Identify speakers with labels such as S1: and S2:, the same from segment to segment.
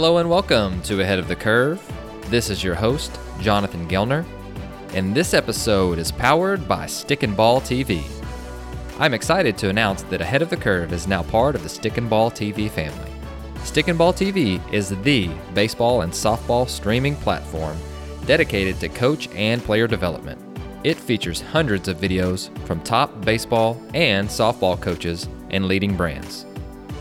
S1: Hello and welcome to Ahead of the Curve. This is your host, Jonathan Gelner, and this episode is powered by Stick and Ball TV. I'm excited to announce that Ahead of the Curve is now part of the Stick and Ball TV family. Stick and Ball TV is the baseball and softball streaming platform dedicated to coach and player development. It features hundreds of videos from top baseball and softball coaches and leading brands.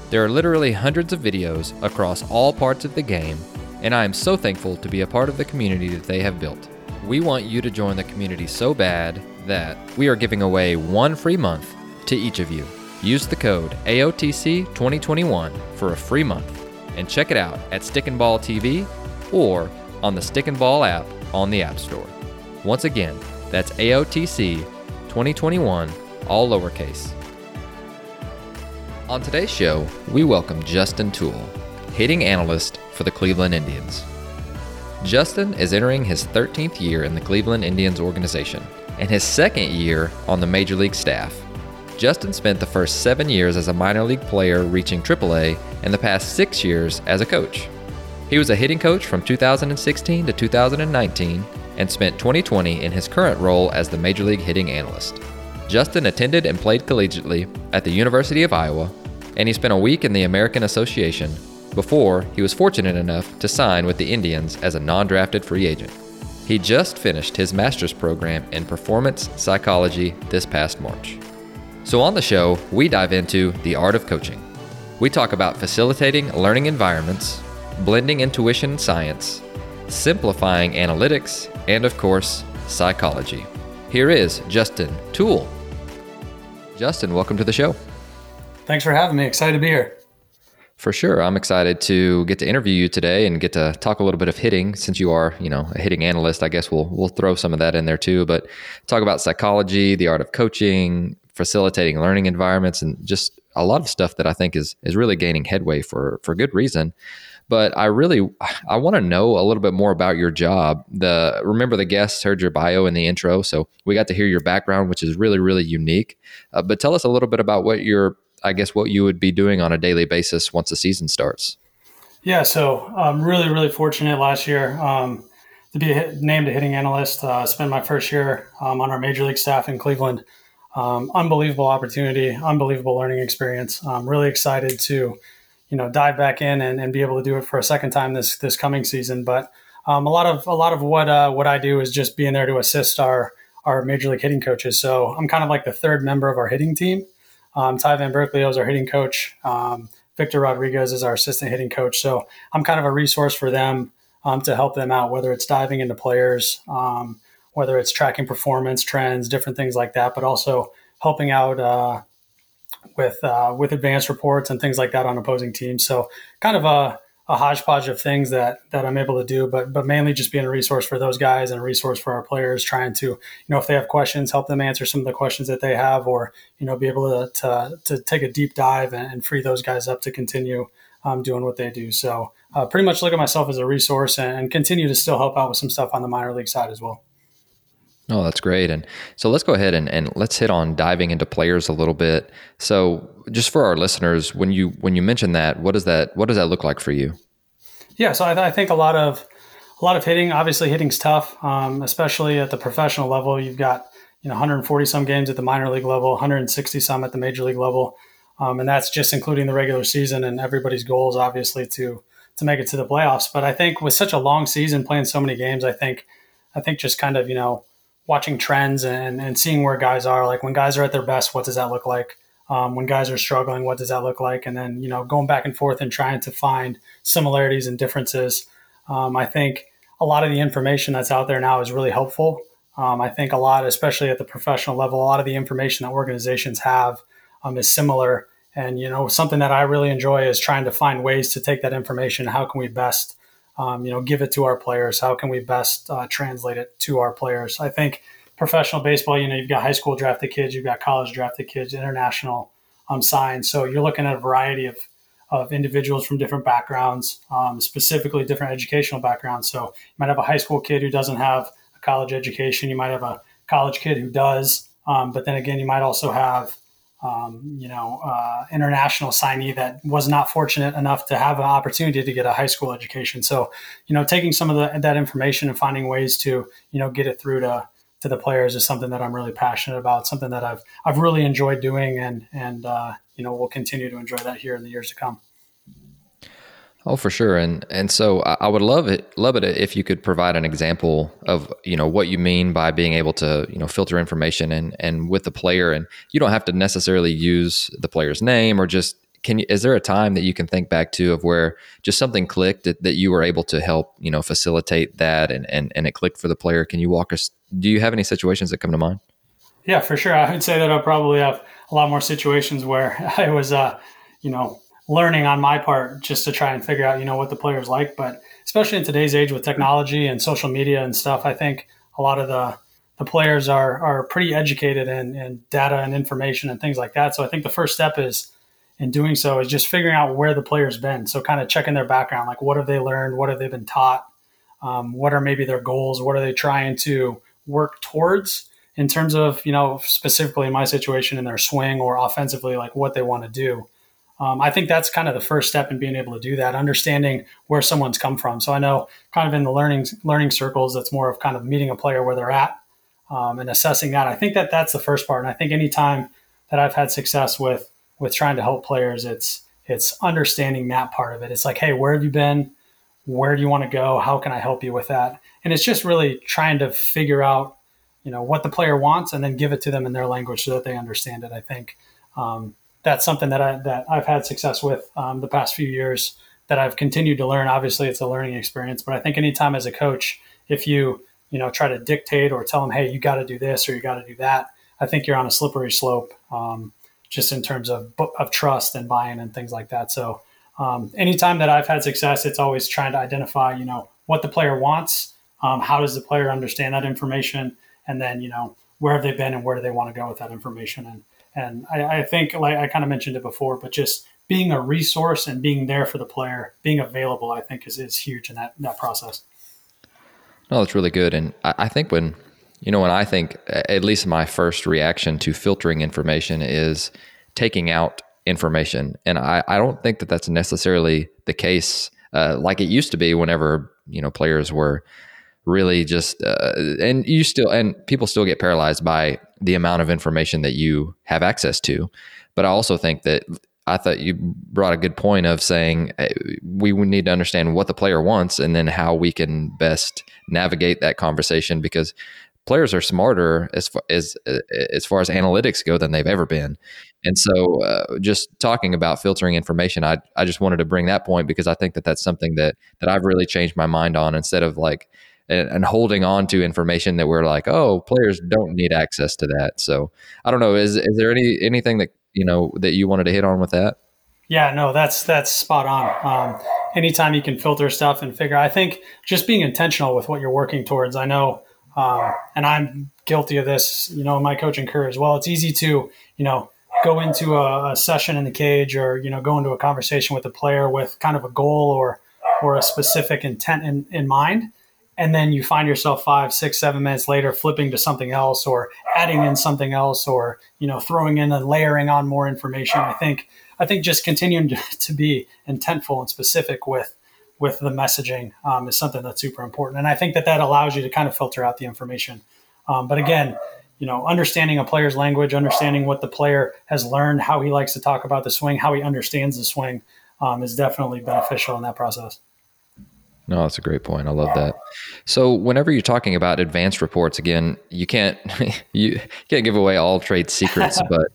S1: There are literally hundreds of videos across all parts of the game, and I am so thankful to be a part of the community that they have built. We want you to join the community so bad that we are giving away one free month to each of you. Use the code AOTC2021 for a free month and check it out at Stick and Ball TV or on the Stick and Ball app on the App Store. Once again, that's AOTC 2021, all lowercase. On today's show, we welcome Justin Toole, hitting analyst for the Cleveland Indians. Justin is entering his 13th year in the Cleveland Indians organization and his second year on the major league staff. Justin spent the first seven years as a minor league player reaching AAA and the past six years as a coach. He was a hitting coach from 2016 to 2019 and spent 2020 in his current role as the major league hitting analyst. Justin attended and played collegiately at the University of Iowa, and he spent a week in the American Association before he was fortunate enough to sign with the Indians as a non drafted free agent. He just finished his master's program in performance psychology this past March. So, on the show, we dive into the art of coaching. We talk about facilitating learning environments, blending intuition and science, simplifying analytics, and of course, psychology. Here is Justin Toole. Justin, welcome to the show.
S2: Thanks for having me. Excited to be here.
S1: For sure. I'm excited to get to interview you today and get to talk a little bit of hitting since you are, you know, a hitting analyst. I guess we'll we'll throw some of that in there too, but talk about psychology, the art of coaching, facilitating learning environments and just a lot of stuff that I think is is really gaining headway for for good reason. But I really I want to know a little bit more about your job. The remember the guests heard your bio in the intro, so we got to hear your background, which is really really unique. Uh, but tell us a little bit about what your I guess what you would be doing on a daily basis once the season starts.
S2: Yeah, so I'm really really fortunate last year um, to be named a hitting analyst. Uh, spent my first year um, on our major league staff in Cleveland. Um, unbelievable opportunity, unbelievable learning experience. I'm really excited to you know dive back in and, and be able to do it for a second time this this coming season. But um, a lot of a lot of what uh, what I do is just being there to assist our our major league hitting coaches. So I'm kind of like the third member of our hitting team. Um, Ty Van Burkleo is our hitting coach. Um, Victor Rodriguez is our assistant hitting coach. So I'm kind of a resource for them um, to help them out, whether it's diving into players, um, whether it's tracking performance trends, different things like that, but also helping out uh, with uh, with advanced reports and things like that on opposing teams. So kind of a, a hodgepodge of things that that I'm able to do, but but mainly just being a resource for those guys and a resource for our players, trying to you know if they have questions, help them answer some of the questions that they have, or you know be able to to, to take a deep dive and, and free those guys up to continue um, doing what they do. So uh, pretty much look at myself as a resource and, and continue to still help out with some stuff on the minor league side as well.
S1: Oh, that's great. And so let's go ahead and, and let's hit on diving into players a little bit. So just for our listeners, when you when you mention that, what does that what does that look like for you?
S2: Yeah, so I, I think a lot of a lot of hitting. Obviously, hitting's tough, um, especially at the professional level. You've got you know 140 some games at the minor league level, 160 some at the major league level, um, and that's just including the regular season. And everybody's goal is obviously to to make it to the playoffs. But I think with such a long season, playing so many games, I think I think just kind of you know watching trends and, and seeing where guys are. Like when guys are at their best, what does that look like? Um, when guys are struggling, what does that look like? And then, you know, going back and forth and trying to find similarities and differences. Um, I think a lot of the information that's out there now is really helpful. Um, I think a lot, especially at the professional level, a lot of the information that organizations have um, is similar. And, you know, something that I really enjoy is trying to find ways to take that information. How can we best um, you know, give it to our players? How can we best uh, translate it to our players? I think professional baseball, you know, you've got high school drafted kids, you've got college drafted kids, international um, signs. So you're looking at a variety of, of individuals from different backgrounds, um, specifically different educational backgrounds. So you might have a high school kid who doesn't have a college education. You might have a college kid who does. Um, but then again, you might also have um, you know, uh, international signee that was not fortunate enough to have an opportunity to get a high school education. So, you know, taking some of the, that information and finding ways to, you know, get it through to to the players is something that I'm really passionate about. Something that I've I've really enjoyed doing, and and uh, you know, we'll continue to enjoy that here in the years to come.
S1: Oh, for sure, and and so I would love it love it if you could provide an example of you know what you mean by being able to you know filter information and and with the player, and you don't have to necessarily use the player's name or just can you, is there a time that you can think back to of where just something clicked that, that you were able to help you know facilitate that and, and and it clicked for the player? Can you walk us do you have any situations that come to mind?
S2: Yeah for sure. I would say that i probably have a lot more situations where i was uh you know learning on my part just to try and figure out, you know, what the players like. But especially in today's age with technology and social media and stuff, I think a lot of the the players are are pretty educated in, in data and information and things like that. So I think the first step is in doing so is just figuring out where the player's been. So kind of checking their background, like what have they learned, what have they been taught, um, what are maybe their goals, what are they trying to work towards in terms of you know specifically in my situation in their swing or offensively, like what they want to do um, I think that's kind of the first step in being able to do that, understanding where someone's come from. So I know kind of in the learning learning circles, that's more of kind of meeting a player where they're at um, and assessing that. I think that that's the first part. And I think anytime that I've had success with with trying to help players, it's it's understanding that part of it. It's like, hey, where have you been? Where do you want to go? How can I help you with that? And it's just really trying to figure out, you know, what the player wants and then give it to them in their language so that they understand it. I think. Um, that's something that I that I've had success with um, the past few years that I've continued to learn. Obviously, it's a learning experience, but I think anytime as a coach, if you you know try to dictate or tell them, hey, you got to do this or you got to do that, I think you're on a slippery slope, um, just in terms of of trust and buy-in and things like that. So, um, anytime that I've had success, it's always trying to identify, you know, what the player wants, um, how does the player understand that information, and then you know where have they been and where do they want to go with that information and and I, I think, like I kind of mentioned it before, but just being a resource and being there for the player, being available, I think is, is huge in that, that process.
S1: No, that's really good. And I, I think when, you know, when I think, at least my first reaction to filtering information is taking out information. And I, I don't think that that's necessarily the case uh, like it used to be whenever, you know, players were really just uh, and you still and people still get paralyzed by the amount of information that you have access to. But i also think that i thought you brought a good point of saying we need to understand what the player wants and then how we can best navigate that conversation because players are smarter as far as as far as analytics go than they've ever been. And so uh, just talking about filtering information I, I just wanted to bring that point because i think that that's something that that i've really changed my mind on instead of like and, and, holding on to information that we're like, oh, players don't need access to that. So I don't know. Is is there any anything that you know that you wanted to hit on with that?
S2: Yeah, no, that's that's spot on. Um, anytime you can filter stuff and figure, I think just being intentional with what you're working towards. I know, um, and I'm guilty of this. You know, in my coaching career as well. It's easy to you know go into a, a session in the cage or you know go into a conversation with a player with kind of a goal or or a specific intent in, in mind and then you find yourself five six seven minutes later flipping to something else or adding in something else or you know throwing in and layering on more information. I think i think just continuing to, be intentful and specific with with the messaging um, is something that's super important. And i think that that allows you to kind of filter out the information. Um, but again you know understanding a player's language understanding what the player has learned how he likes to talk about the swing how he understands the swing um, is definitely beneficial in that process
S1: no, that's a great point. I love that. So, whenever you're talking about advanced reports, again, you can't you can't give away all trade secrets, but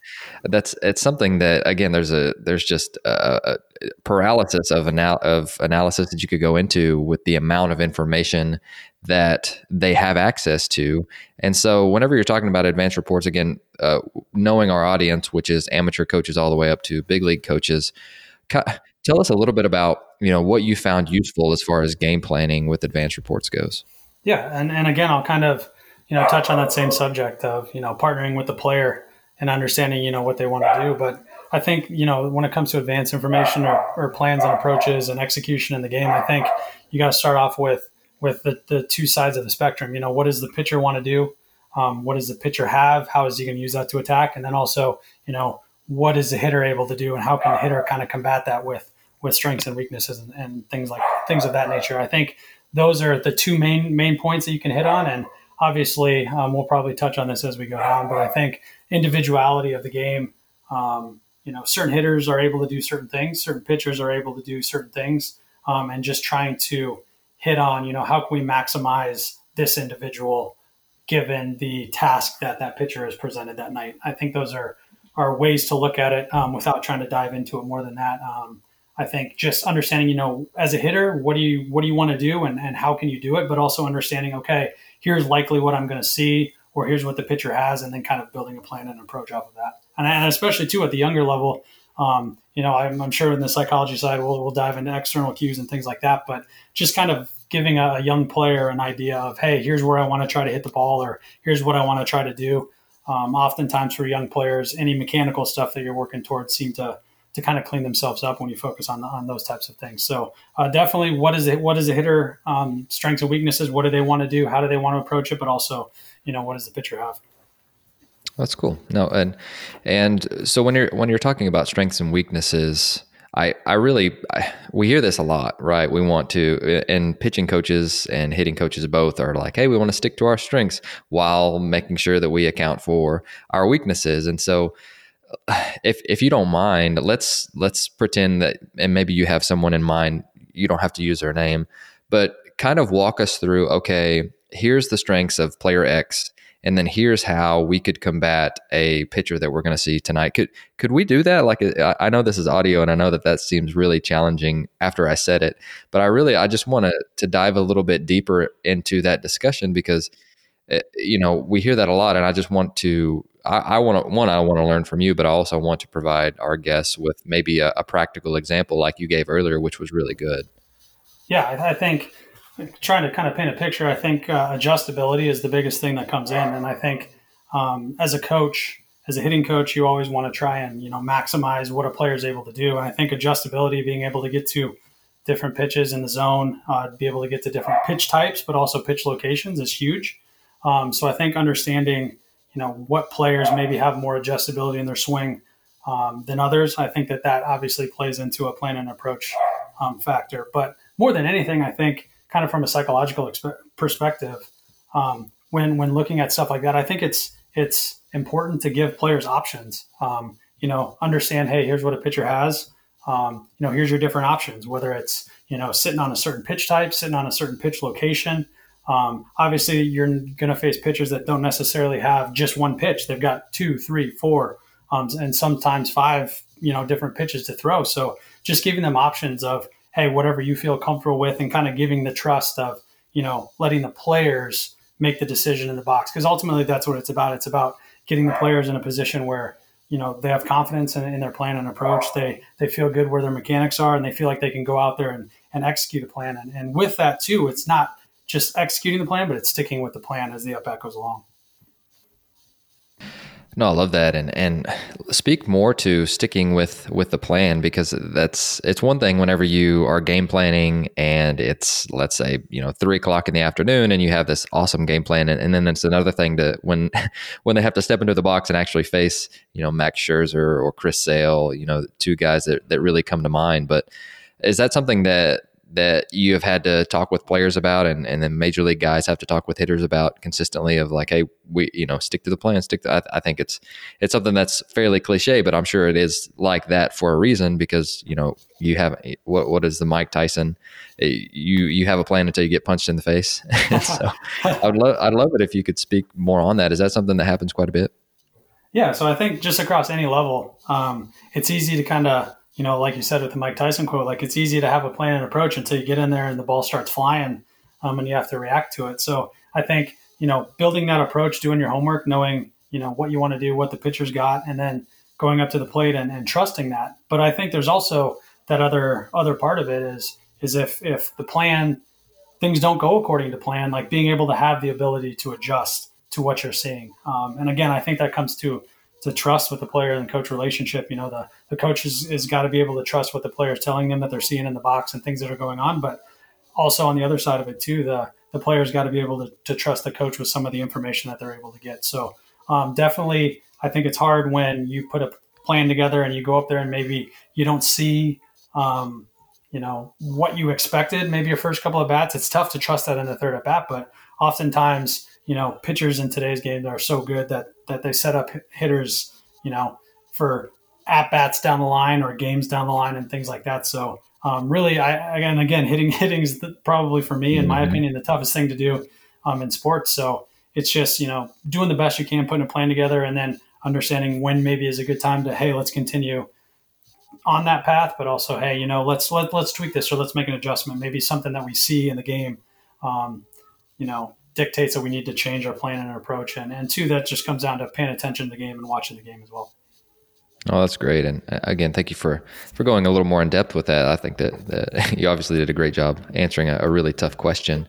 S1: that's it's something that again, there's a there's just a, a paralysis of anal- of analysis that you could go into with the amount of information that they have access to. And so, whenever you're talking about advanced reports, again, uh, knowing our audience, which is amateur coaches all the way up to big league coaches, tell us a little bit about you know what you found useful as far as game planning with advanced reports goes.
S2: Yeah, and and again, I'll kind of you know touch on that same subject of you know partnering with the player and understanding you know what they want to do, but. I think you know when it comes to advanced information or, or plans and approaches and execution in the game, I think you got to start off with with the, the two sides of the spectrum. You know, what does the pitcher want to do? Um, what does the pitcher have? How is he going to use that to attack? And then also, you know, what is the hitter able to do and how can the hitter kind of combat that with with strengths and weaknesses and, and things like things of that nature. I think those are the two main main points that you can hit on and obviously um, we'll probably touch on this as we go down but i think individuality of the game um, you know certain hitters are able to do certain things certain pitchers are able to do certain things um, and just trying to hit on you know how can we maximize this individual given the task that that pitcher has presented that night i think those are are ways to look at it um, without trying to dive into it more than that um, I think just understanding, you know, as a hitter, what do you what do you want to do and, and how can you do it, but also understanding, okay, here's likely what I'm going to see, or here's what the pitcher has, and then kind of building a plan and approach off of that. And, and especially too at the younger level, um, you know, I'm, I'm, sure in the psychology side we'll, we'll dive into external cues and things like that, but just kind of giving a, a young player an idea of, hey, here's where I want to try to hit the ball, or here's what I want to try to do. Um, oftentimes for young players, any mechanical stuff that you're working towards seem to to kind of clean themselves up when you focus on on those types of things. So uh, definitely, what is it? What is a hitter um, strengths and weaknesses? What do they want to do? How do they want to approach it? But also, you know, what does the pitcher have?
S1: That's cool. No, and and so when you're when you're talking about strengths and weaknesses, I I really I, we hear this a lot, right? We want to, and pitching coaches and hitting coaches both are like, hey, we want to stick to our strengths while making sure that we account for our weaknesses, and so if if you don't mind, let's let's pretend that, and maybe you have someone in mind. You don't have to use their name, but kind of walk us through. Okay, here's the strengths of player X, and then here's how we could combat a pitcher that we're going to see tonight. Could could we do that? Like I know this is audio, and I know that that seems really challenging after I said it, but I really I just want to to dive a little bit deeper into that discussion because you know we hear that a lot, and I just want to I, I want to one, I want to learn from you, but I also want to provide our guests with maybe a, a practical example like you gave earlier, which was really good.
S2: Yeah, I, I think trying to kind of paint a picture, I think uh, adjustability is the biggest thing that comes in, and I think um, as a coach, as a hitting coach, you always want to try and you know maximize what a player is able to do, and I think adjustability, being able to get to different pitches in the zone, uh, be able to get to different pitch types, but also pitch locations is huge. Um, so I think understanding you know what players maybe have more adjustability in their swing um, than others. I think that that obviously plays into a plan and approach um, factor. But more than anything, I think kind of from a psychological exp- perspective, um, when when looking at stuff like that, I think it's it's important to give players options. Um, you know, understand, hey, here's what a pitcher has. Um, you know, here's your different options. Whether it's you know sitting on a certain pitch type, sitting on a certain pitch location. Um, obviously, you're going to face pitchers that don't necessarily have just one pitch. They've got two, three, four, um, and sometimes five, you know, different pitches to throw. So just giving them options of, hey, whatever you feel comfortable with, and kind of giving the trust of, you know, letting the players make the decision in the box because ultimately that's what it's about. It's about getting the players in a position where you know they have confidence in, in, their plan and approach. They they feel good where their mechanics are, and they feel like they can go out there and, and execute a plan. And, and with that too, it's not just executing the plan, but it's sticking with the plan as the up goes along.
S1: No, I love that, and and speak more to sticking with with the plan because that's it's one thing whenever you are game planning and it's let's say you know three o'clock in the afternoon and you have this awesome game plan, and, and then it's another thing to when when they have to step into the box and actually face you know Max Scherzer or Chris Sale, you know two guys that that really come to mind. But is that something that that you have had to talk with players about and, and then major league guys have to talk with hitters about consistently of like hey we you know stick to the plan stick to I, I, think it's it's something that's fairly cliche but i'm sure it is like that for a reason because you know you have what what is the mike tyson? Eh, you you have a plan until you get punched in the face. So i'd love i'd love it if you could speak more on that. Is that something that happens quite a bit?
S2: Yeah so i think just across any level um, it's easy to kind of you know, like you said with the Mike Tyson quote, like it's easy to have a plan and approach until you get in there and the ball starts flying um, and you have to react to it. So I think, you know, building that approach, doing your homework, knowing, you know, what you want to do, what the pitcher's got, and then going up to the plate and, and trusting that. But I think there's also that other other part of it is is if if the plan things don't go according to plan, like being able to have the ability to adjust to what you're seeing. Um, and again, I think that comes to to trust with the player and coach relationship. You know, the, the coach has, has got to be able to trust what the player is telling them that they're seeing in the box and things that are going on. But also on the other side of it too, the the player's got to be able to, to trust the coach with some of the information that they're able to get. So um, definitely, I think it's hard when you put a plan together and you go up there and maybe you don't see, um, you know, what you expected, maybe your first couple of bats, it's tough to trust that in the third at bat. But oftentimes, you know, pitchers in today's game are so good that that they set up hitters, you know, for at bats down the line or games down the line and things like that. So um, really, I again, again, hitting hitting is the, probably for me, in my mm-hmm. opinion, the toughest thing to do um, in sports. So it's just you know doing the best you can, putting a plan together, and then understanding when maybe is a good time to hey, let's continue on that path, but also hey, you know, let's let let's tweak this or let's make an adjustment. Maybe something that we see in the game, um, you know, dictates that we need to change our plan and our approach. And and two, that just comes down to paying attention to the game and watching the game as well.
S1: Oh, that's great. And uh, again, thank you for, for going a little more in depth with that. I think that, that you obviously did a great job answering a, a really tough question.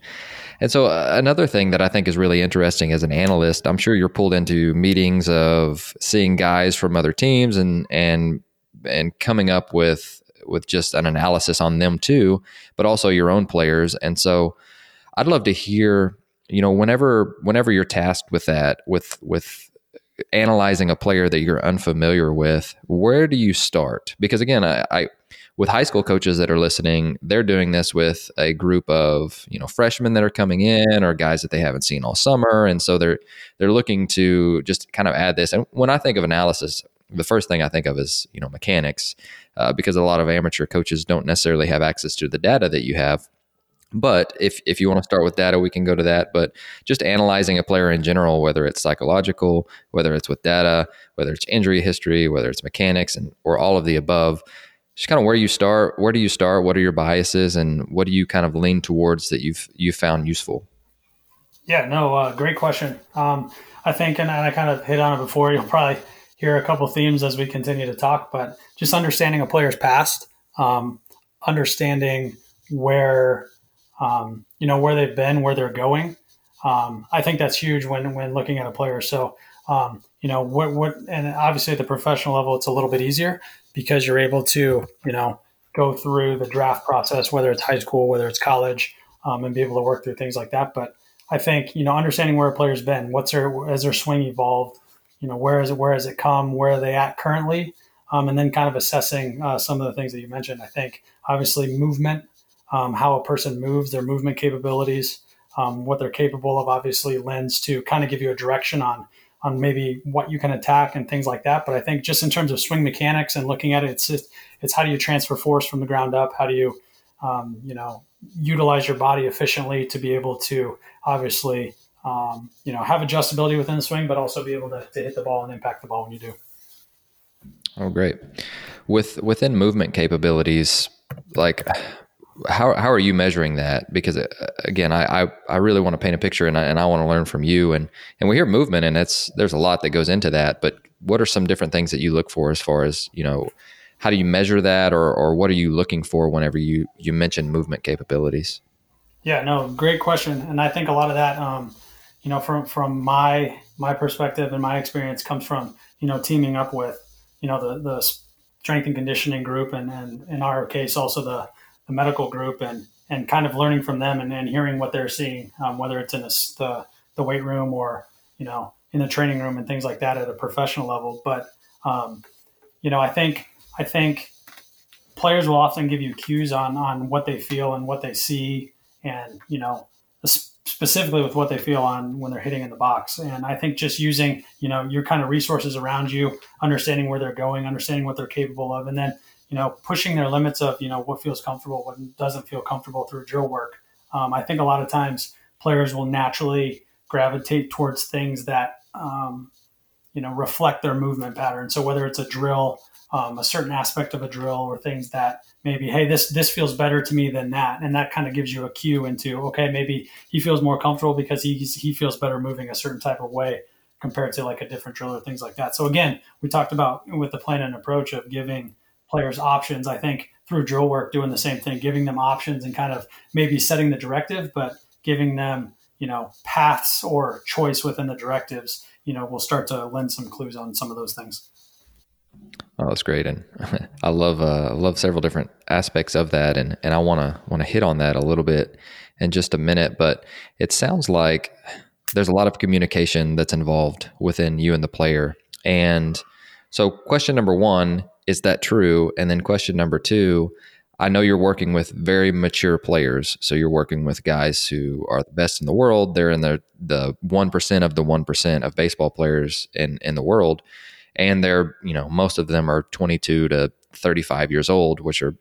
S1: And so, uh, another thing that I think is really interesting as an analyst, I'm sure you're pulled into meetings of seeing guys from other teams and and and coming up with with just an analysis on them too, but also your own players. And so, I'd love to hear, you know, whenever whenever you're tasked with that, with with analyzing a player that you're unfamiliar with, where do you start? Because again, I, I, with high school coaches that are listening, they're doing this with a group of you know freshmen that are coming in or guys that they haven't seen all summer, and so they're they're looking to just kind of add this. And when I think of analysis, the first thing I think of is you know mechanics, uh, because a lot of amateur coaches don't necessarily have access to the data that you have. But if, if you want to start with data, we can go to that. But just analyzing a player in general, whether it's psychological, whether it's with data, whether it's injury history, whether it's mechanics, and or all of the above, just kind of where you start. Where do you start? What are your biases, and what do you kind of lean towards that you've you found useful?
S2: Yeah, no, uh, great question. Um, I think, and I kind of hit on it before. You'll probably hear a couple themes as we continue to talk, but just understanding a player's past, um, understanding where um, you know where they've been, where they're going. Um, I think that's huge when when looking at a player. So um, you know what what and obviously at the professional level it's a little bit easier because you're able to you know go through the draft process, whether it's high school, whether it's college, um, and be able to work through things like that. But I think you know understanding where a player's been, what's their has their swing evolved, you know where is it where has it come, where are they at currently, um, and then kind of assessing uh, some of the things that you mentioned. I think obviously movement um, how a person moves, their movement capabilities, um, what they're capable of, obviously lends to kind of give you a direction on on maybe what you can attack and things like that. But I think just in terms of swing mechanics and looking at it, it's just, it's how do you transfer force from the ground up? How do you um, you know utilize your body efficiently to be able to obviously um, you know have adjustability within the swing, but also be able to, to hit the ball and impact the ball when you do.
S1: Oh, great! With within movement capabilities, like how how are you measuring that? Because uh, again, I, I, I really want to paint a picture, and I, and I want to learn from you. And and we hear movement, and it's there's a lot that goes into that. But what are some different things that you look for as far as you know? How do you measure that, or or what are you looking for whenever you you mention movement capabilities?
S2: Yeah, no, great question, and I think a lot of that, um, you know, from from my my perspective and my experience comes from you know teaming up with you know the the strength and conditioning group, and and in our case also the the medical group and and kind of learning from them and, and hearing what they're seeing, um, whether it's in the, the weight room or you know in the training room and things like that at a professional level. But um, you know, I think I think players will often give you cues on on what they feel and what they see, and you know, specifically with what they feel on when they're hitting in the box. And I think just using you know your kind of resources around you, understanding where they're going, understanding what they're capable of, and then you know, pushing their limits of, you know, what feels comfortable, what doesn't feel comfortable through drill work. Um, I think a lot of times players will naturally gravitate towards things that, um, you know, reflect their movement pattern. So whether it's a drill, um, a certain aspect of a drill or things that maybe, hey, this, this feels better to me than that. And that kind of gives you a cue into, okay, maybe he feels more comfortable because he, he feels better moving a certain type of way compared to like a different drill or things like that. So again, we talked about with the plan and approach of giving players options. I think through drill work, doing the same thing, giving them options and kind of maybe setting the directive, but giving them, you know, paths or choice within the directives, you know, we'll start to lend some clues on some of those things.
S1: Oh, that's great, and I love uh, love several different aspects of that, and and I want to want to hit on that a little bit in just a minute. But it sounds like there's a lot of communication that's involved within you and the player, and So, question number one is that true? And then, question number two I know you're working with very mature players. So, you're working with guys who are the best in the world. They're in the, the 1% of the 1% of baseball players in, in the world. And they're, you know, most of them are 22 to 35 years old, which are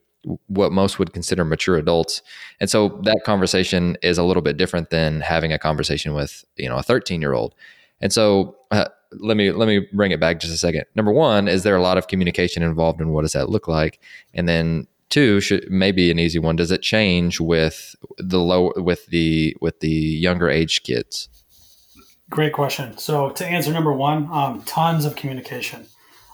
S1: what most would consider mature adults. And so that conversation is a little bit different than having a conversation with, you know, a 13 year old. And so let me let me bring it back just a second. Number one, is there a lot of communication involved, and what does that look like? And then two, should maybe an easy one. Does it change with the low with the with the younger age kids?
S2: Great question. So to answer number one, um, tons of communication,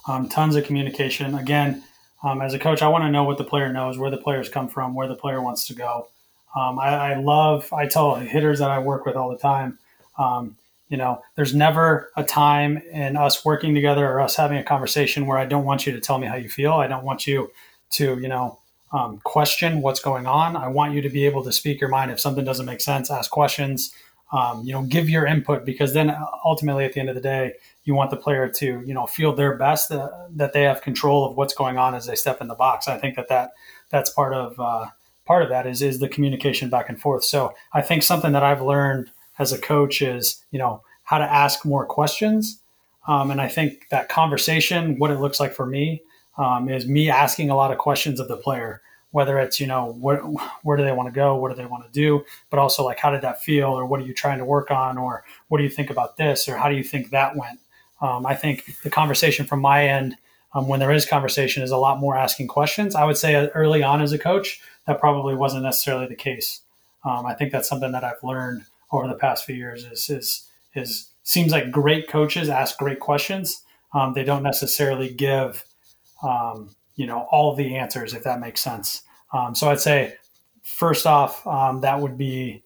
S2: um, tons of communication. Again, um, as a coach, I want to know what the player knows, where the players come from, where the player wants to go. Um, I, I, love. I tell hitters that I work with all the time um, you know, there's never a time in us working together or us having a conversation where I don't want you to tell me how you feel. I don't want you to, you know, um, question what's going on. I want you to be able to speak your mind. If something doesn't make sense, ask questions. Um, you know, give your input because then ultimately at the end of the day, you want the player to, you know, feel their best uh, that they have control of what's going on as they step in the box. I think that that that's part of uh, part of that is is the communication back and forth. So I think something that I've learned as a coach is, you know, how to ask more questions. Um, and I think that conversation, what it looks like for me, um, is me asking a lot of questions of the player, whether it's, you know, where, where do they want to go? What do they want to do? But also like, how did that feel? Or what are you trying to work on? Or what do you think about this? Or how do you think that went? Um, I think the conversation from my end, um, when there is conversation, is a lot more asking questions. I would say early on as a coach, that probably wasn't necessarily the case. Um, I think that's something that I've learned over the past few years is is is seems like great coaches ask great questions. Um, they don't necessarily give um, you know all the answers if that makes sense. Um, so I'd say first off um, that would be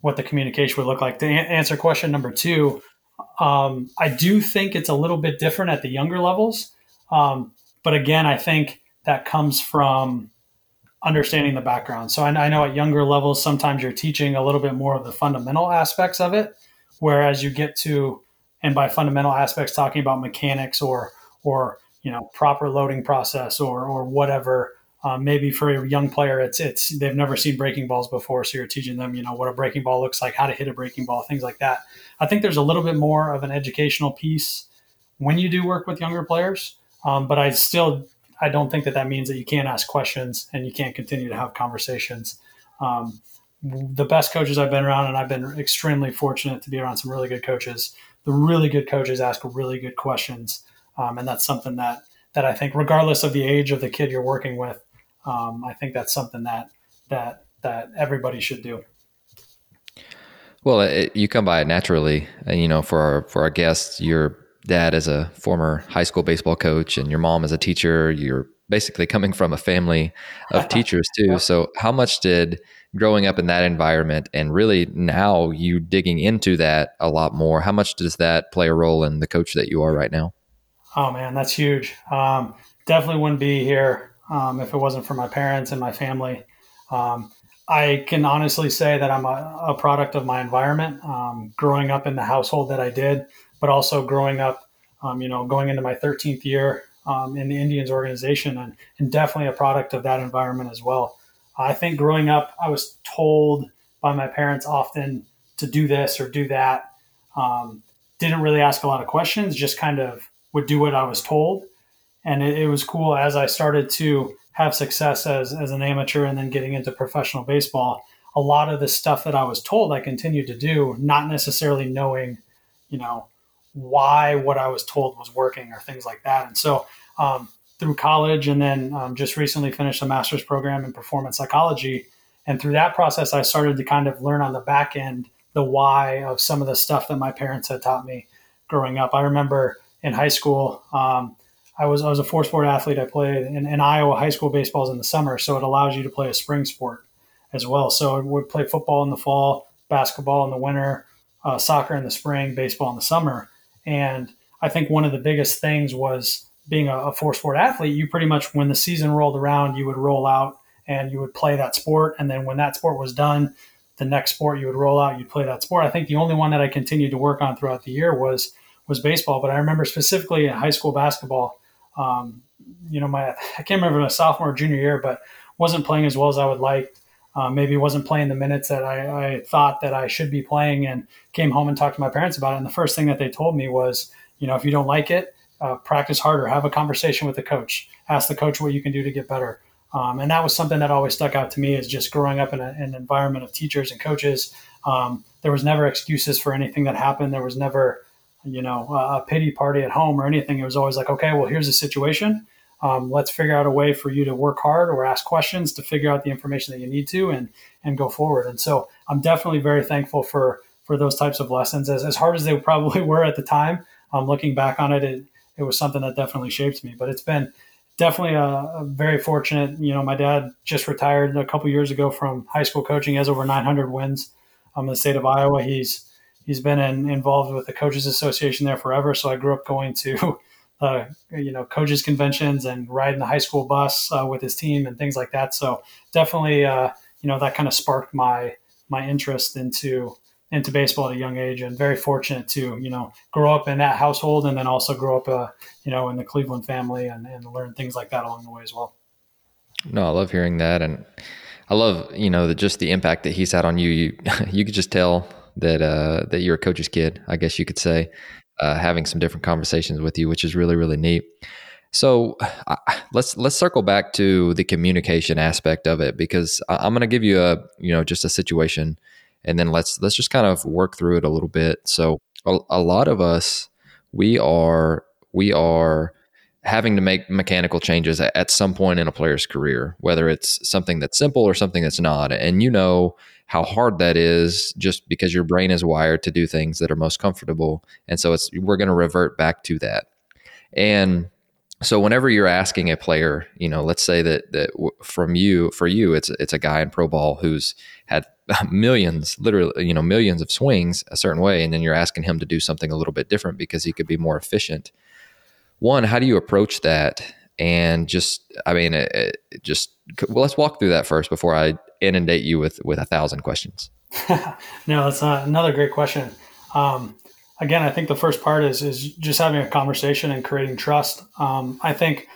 S2: what the communication would look like. To answer question number two, um, I do think it's a little bit different at the younger levels, um, but again, I think that comes from understanding the background. So I, I, know at younger levels, sometimes you're teaching a little bit more of the fundamental aspects of it, whereas you get to, and by fundamental aspects, talking about mechanics or or you know proper loading process or or whatever. Um, maybe for a young player, it's it's they've never seen breaking balls before, so you're teaching them, you know, what a breaking ball looks like, how to hit a breaking ball, things like that. I think there's a little bit more of an educational piece when you do work with younger players, um, but I still I don't think that that means that you can't ask questions and you can't continue to have conversations. Um, the best coaches I've been around, and I've been extremely fortunate to be around some really good coaches. The really good coaches ask really good questions, um, and that's something that that I think, regardless of the age of the kid you're working with, um, I think that's something that that that everybody should do.
S1: Well, it, you come by it naturally, and you know, for our for our guests, your dad is a former high school baseball coach, and your mom is a teacher. You're basically coming from a family of teachers too. So, how much did growing up in that environment and really now you digging into that a lot more, how much does that play a role in the coach that you are right now?
S2: Oh man, that's huge. Um, definitely wouldn't be here um, if it wasn't for my parents and my family. Um, I can honestly say that I'm a, a product of my environment, um, growing up in the household that I did, but also growing up, um, you know, going into my 13th year um, in the Indians organization and, and definitely a product of that environment as well. I think growing up, I was told by my parents often to do this or do that. Um, didn't really ask a lot of questions, just kind of would do what I was told. And it, it was cool as I started to have success as, as an amateur and then getting into professional baseball. A lot of the stuff that I was told I continued to do, not necessarily knowing, you know, why what I was told was working or things like that. And so um, through college and then um, just recently finished a master's program in performance psychology. And through that process, I started to kind of learn on the back end the why of some of the stuff that my parents had taught me growing up. I remember in high school, um, I was I was a four sport athlete. I played in, in Iowa high school baseballs in the summer, so it allows you to play a spring sport as well. So I would play football in the fall, basketball in the winter, uh, soccer in the spring, baseball in the summer. And I think one of the biggest things was being a, a four sport athlete, you pretty much, when the season rolled around, you would roll out and you would play that sport. And then when that sport was done, the next sport you would roll out, you'd play that sport. I think the only one that I continued to work on throughout the year was was baseball. But I remember specifically in high school basketball, um, you know, my I can't remember my sophomore or junior year, but wasn't playing as well as I would like. Uh, maybe wasn't playing the minutes that I, I, thought that I should be playing, and came home and talked to my parents about it. And the first thing that they told me was, you know, if you don't like it, uh, practice harder, have a conversation with the coach, ask the coach what you can do to get better. Um, and that was something that always stuck out to me is just growing up in, a, an environment of teachers and coaches. Um, there was never excuses for anything that happened. There was never, you know, a pity party at home or anything. It was always like, okay, well, here's the situation. Um, let's figure out a way for you to work hard or ask questions to figure out the information that you need to and and go forward. And so I'm definitely very thankful for for those types of lessons. As, as hard as they probably were at the time, um, looking back on it, it, it was something that definitely shaped me. But it's been definitely a, a, very fortunate. You know, my dad just retired a couple years ago from high school coaching. He has over 900 wins um, in the state of Iowa. He's he's been in, involved with the coaches association there forever. So I grew up going to uh, you know coaches conventions and riding the high school bus uh, with his team and things like that. So definitely, uh, you know, that kind of sparked my my interest into into baseball at a young age and very fortunate to you know grow up in that household and then also grow up uh, you know in the cleveland family and, and learn things like that along the way as well.
S1: No i love hearing that. And i love you know the, just the impact that he's had on you. You you could just tell that uh that you're a coach's kid i guess you could say uh, having some different conversations with you which is really really neat so uh, let's let's circle back to the communication aspect of it because i'm going to give you a you know just a situation and then let's let's just kind of work through it a little bit. So a, a lot of us we are we are having to make mechanical changes at some point in a player's career, whether it's something that's simple or something that's not. And you know how hard that is just because your brain is wired to do things that are most comfortable. And so it's we're going to revert back to that. And so whenever you're asking a player, you know, let's say that that from you for you, it's it's a guy in pro ball who's had millions, literally, you know, millions of swings a certain way, and then you're asking him to do something a little bit different because he could be more efficient. One, how do you approach that? And just, I mean, it, it just well, let's walk through that first before I inundate you with with a thousand questions.
S2: no, that's another great question. Um, again, I think the first part is is just having a conversation and creating trust. Um, I think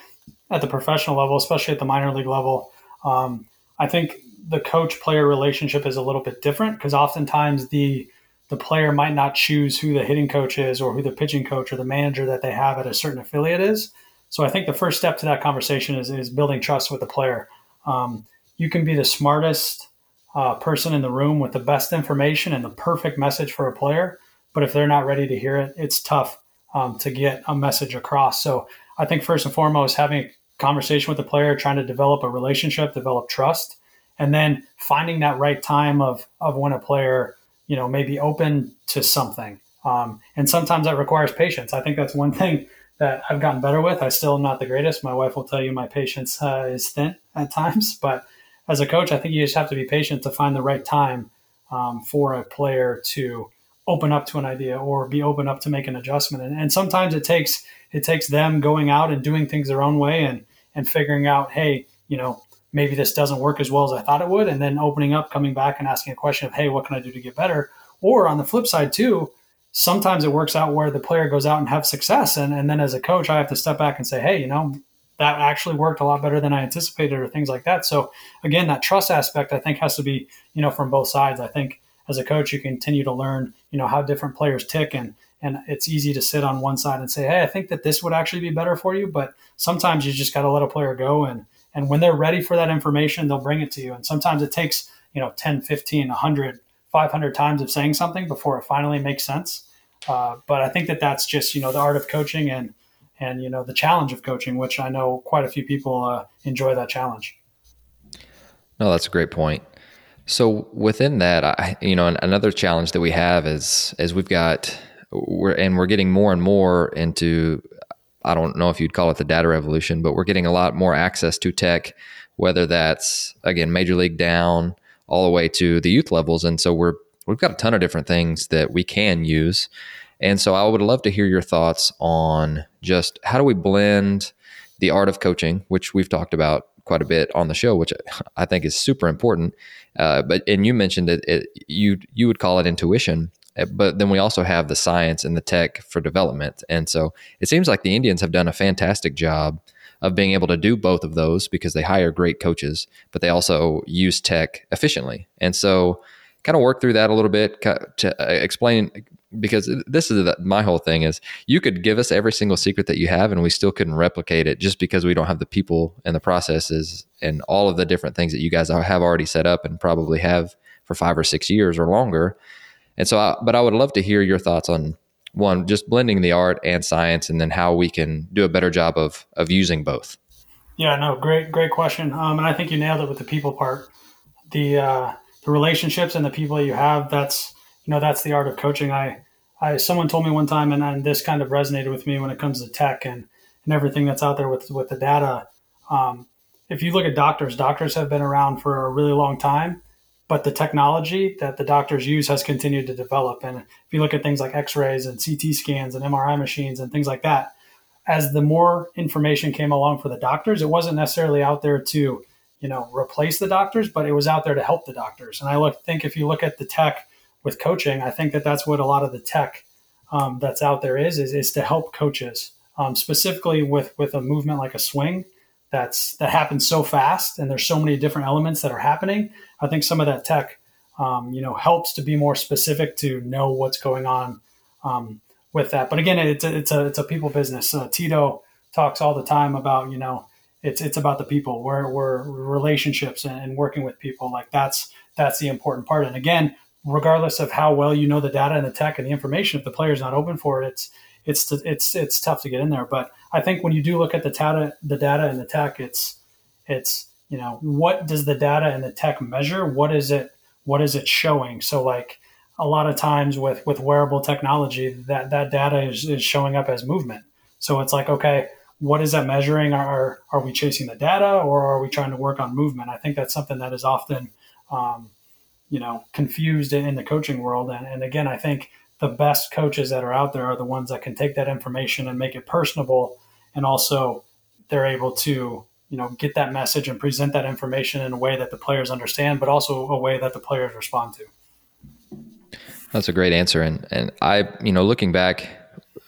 S2: at the professional level, especially at the minor league level, um, I think the coach player relationship is a little bit different because oftentimes the the player might not choose who the hitting coach is or who the pitching coach or the manager that they have at a certain affiliate is. So I think the first step to that conversation is, is building trust with the player. Um, you can be the smartest uh, person in the room with the best information and the perfect message for a player, but if they're not ready to hear it, it's tough um, to get a message across. So I think first and foremost, having a conversation with the player, trying to develop a relationship, develop trust, and then finding that right time of of when a player you know may be open to something. Um, and sometimes that requires patience. I think that's one thing that I've gotten better with. I still am not the greatest. My wife will tell you my patience uh, is thin at times, but as a coach, I think you just have to be patient to find the right time um, for a player to open up to an idea or be open up to make an adjustment. And, and sometimes it takes it takes them going out and doing things their own way and and figuring out, hey, you know, maybe this doesn't work as well as I thought it would, and then opening up, coming back and asking a question of, hey, what can I do to get better? Or on the flip side too, sometimes it works out where the player goes out and have success, and, and then as a coach, I have to step back and say, hey, you know, that actually worked a lot better than I anticipated, or things like that. So again, that trust aspect I think has to be, you know, from both sides. I think as a coach, you continue to learn, you know, how different players tick and and it's easy to sit on one side and say, hey, I think that this would actually be better for you. But sometimes you just got to let a player go and and when they're ready for that information, they'll bring it to you. And sometimes it takes, you know, 10, 15, 100, 500 times of saying something before it finally makes sense. Uh, but I think that that's just, you know, the art of coaching and, and, you know, the challenge of coaching, which I know quite a few people uh, enjoy that challenge.
S1: No, that's a great point. So within that, I, you know, another challenge that we have is is we've got we're and we're getting more and more into I don't know if you'd call it the data revolution, but we're getting a lot more access to tech, whether that's again major league down all the way to the youth levels, and so we're we've got a ton of different things that we can use. And so I would love to hear your thoughts on just how do we blend the art of coaching, which we've talked about quite a bit on the show, which I think is super important. Uh, but and you mentioned that it, you you would call it intuition. eh, but then we also have the science and the tech for development. And so it seems like the Indians have done a fantastic job of being able to do both of those because they hire great coaches, but they also use tech efficiently. And so, kind of work through that a little bit to uh, explain because this is the, my whole thing is you could give us every single secret that you have and we still couldn't replicate it just because we don't have the people and the processes and all of the different things that you guys have already set up and probably have for five or six years or longer. And so I, but i would love to hear your thoughts on one just blending the art and science and then how we can do a better job of of using both.
S2: Yeah no great great question. Um, and i think you nailed it with the people part. The uh, the relationships and the people you have that's you know that's the art of coaching. I, I someone told me one time, and, and this kind of resonated with me when it comes to tech and and everything that's out there with with the data. Um, if you look at doctors, doctors have been around for a really long time, but the technology that the doctors use has continued to develop. And if you look at things like X-rays and CT scans and MRI machines and things like that, as the more information came along for the doctors, it wasn't necessarily out there to you know replace the doctors, but it was out there to help the doctors. And I look think if you look at the tech with coaching, I think that that's what a lot of the tech um, that's out there is, is, is to help coaches, um, specifically with, with a movement like a swing that's, that happens so fast and there's so many different elements that are happening. I think some of that tech, um, you know, helps to be more specific to know what's going on um, with that. But again, it's a, it's a, it's a people business. Uh, Tito talks all the time about, you know, it's, it's about the people we're, we're relationships and, and working with people. Like that's, that's the important part. And again, regardless of how well you know the data and the tech and the information, if the player's not open for it, it's it's it's it's tough to get in there. But I think when you do look at the data, the data and the tech, it's it's you know what does the data and the tech measure? What is it? What is it showing? So like a lot of times with with wearable technology, that that data is, is showing up as movement. So it's like okay. What is that measuring? Are are we chasing the data, or are we trying to work on movement? I think that's something that is often um, you know confused in, the coaching world. And, and again i think the best coaches that are out there are the ones that can take that information and make it personable and also they're able to you know get that message and present that information in a way that the players understand but also a way that the players respond to.
S1: That's a great answer. And and i you know looking back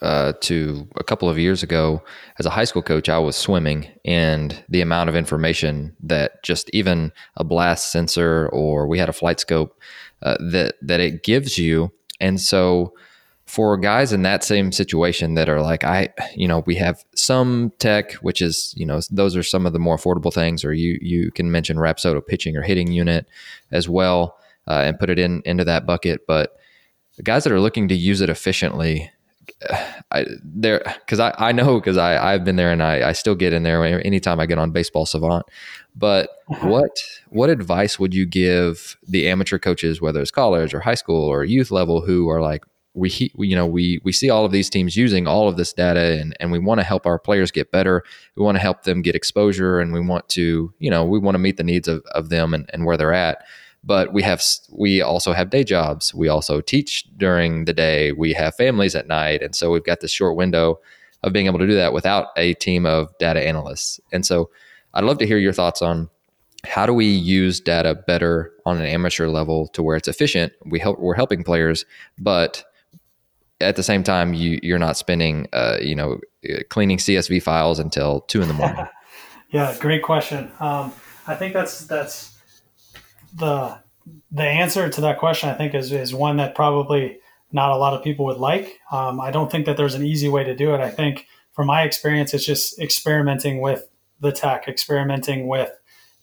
S1: uh, to a couple of years ago as a high school coach i was swimming and the amount of information that just even a blast sensor or we had a FlightScope uh, that that it gives you. And so for guys in that same situation that are like i you know we have some tech which is you know those are some of the more affordable things or you you can mention rapsodo pitching or hitting unit as well uh, and put it in into that bucket. But guys that are looking to use it efficiently I there because I, I know because I I've been there and I, I still get in there anytime I get on Baseball Savant. But uh-huh. what what advice would you give the amateur coaches, whether it's college or high school or youth level, who are like we, we you know we we see all of these teams using all of this data and and we want to help our players get better. We want to help them get exposure and we want to you know we want to meet the needs of, of them and, and where they're at but we have we also have day jobs. We also teach during the day. We have families at night. And so we've got this short window of being able to do that without a team of data analysts. And so i'd love to hear your thoughts on how do we use data better on an amateur level to where it's efficient? We help we're helping players but at the same time you you're not spending uh, you know cleaning csv files until two in the morning.
S2: Yeah great question. Um, i think that's that's the the answer to that question, I think, is is one that probably not a lot of people would like. Um, I don't think that there's an easy way to do it. I think, from my experience, it's just experimenting with the tech, experimenting with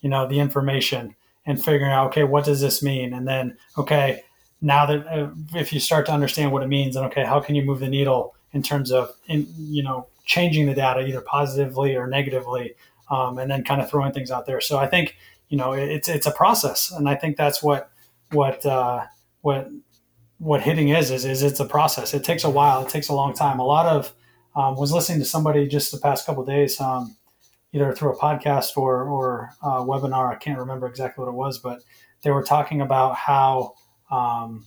S2: you know the information, and figuring out okay, what does this mean, and then okay, now that uh, if you start to understand what it means, and okay, how can you move the needle in terms of in, you know changing the data either positively or negatively, um, and then kind of throwing things out there. So I think you know it's it's a process. And i think that's what what uh, what what hitting is, is is it's a process. It takes a while. It takes a long time. A lot of um, was listening to somebody just the past couple days um, either through a podcast or or a webinar. I can't remember exactly what it was but they were talking about how um,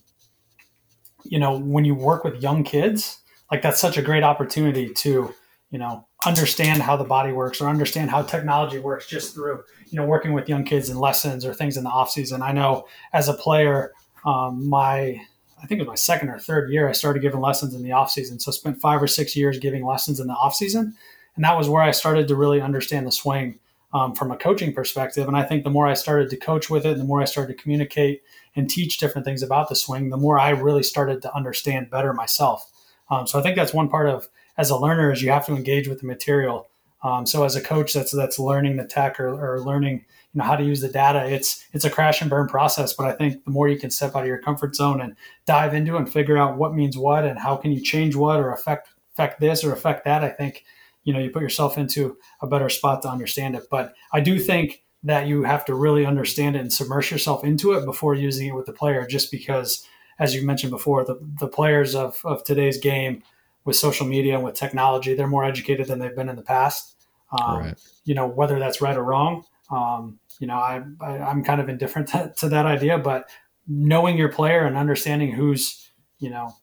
S2: you know when you work with young kids like that's such a great opportunity to you know understand how the body works or understand how technology works just through you know working with young kids in lessons or things in the off season. I know as a player, um, my I think it was my second or third year, I started giving lessons in the off season. So spent five or six years giving lessons in the off season, and that was where I started to really understand the swing um, from a coaching perspective. And I think the more I started to coach with it, the more I started to communicate and teach different things about the swing, the more I really started to understand better myself. Um, so I think that's one part of as a learner is you have to engage with the material. Um, so as a coach that's that's learning the tech or, or learning you know how to use the data, it's it's a crash and burn process. But I think the more you can step out of your comfort zone and dive into and figure out what means what and how can you change what or affect affect this or affect that, I think you know you put yourself into a better spot to understand it. But I do think that you have to really understand it and submerge yourself into it before using it with the player, just because as you mentioned before, the, the players of, of today's game with social media and with technology, they're more educated than they've been in the past. Um, right. You know, whether that's right or wrong, um, you know, I, I, am kind of indifferent to, to, that idea, but knowing your player and understanding who's, you know,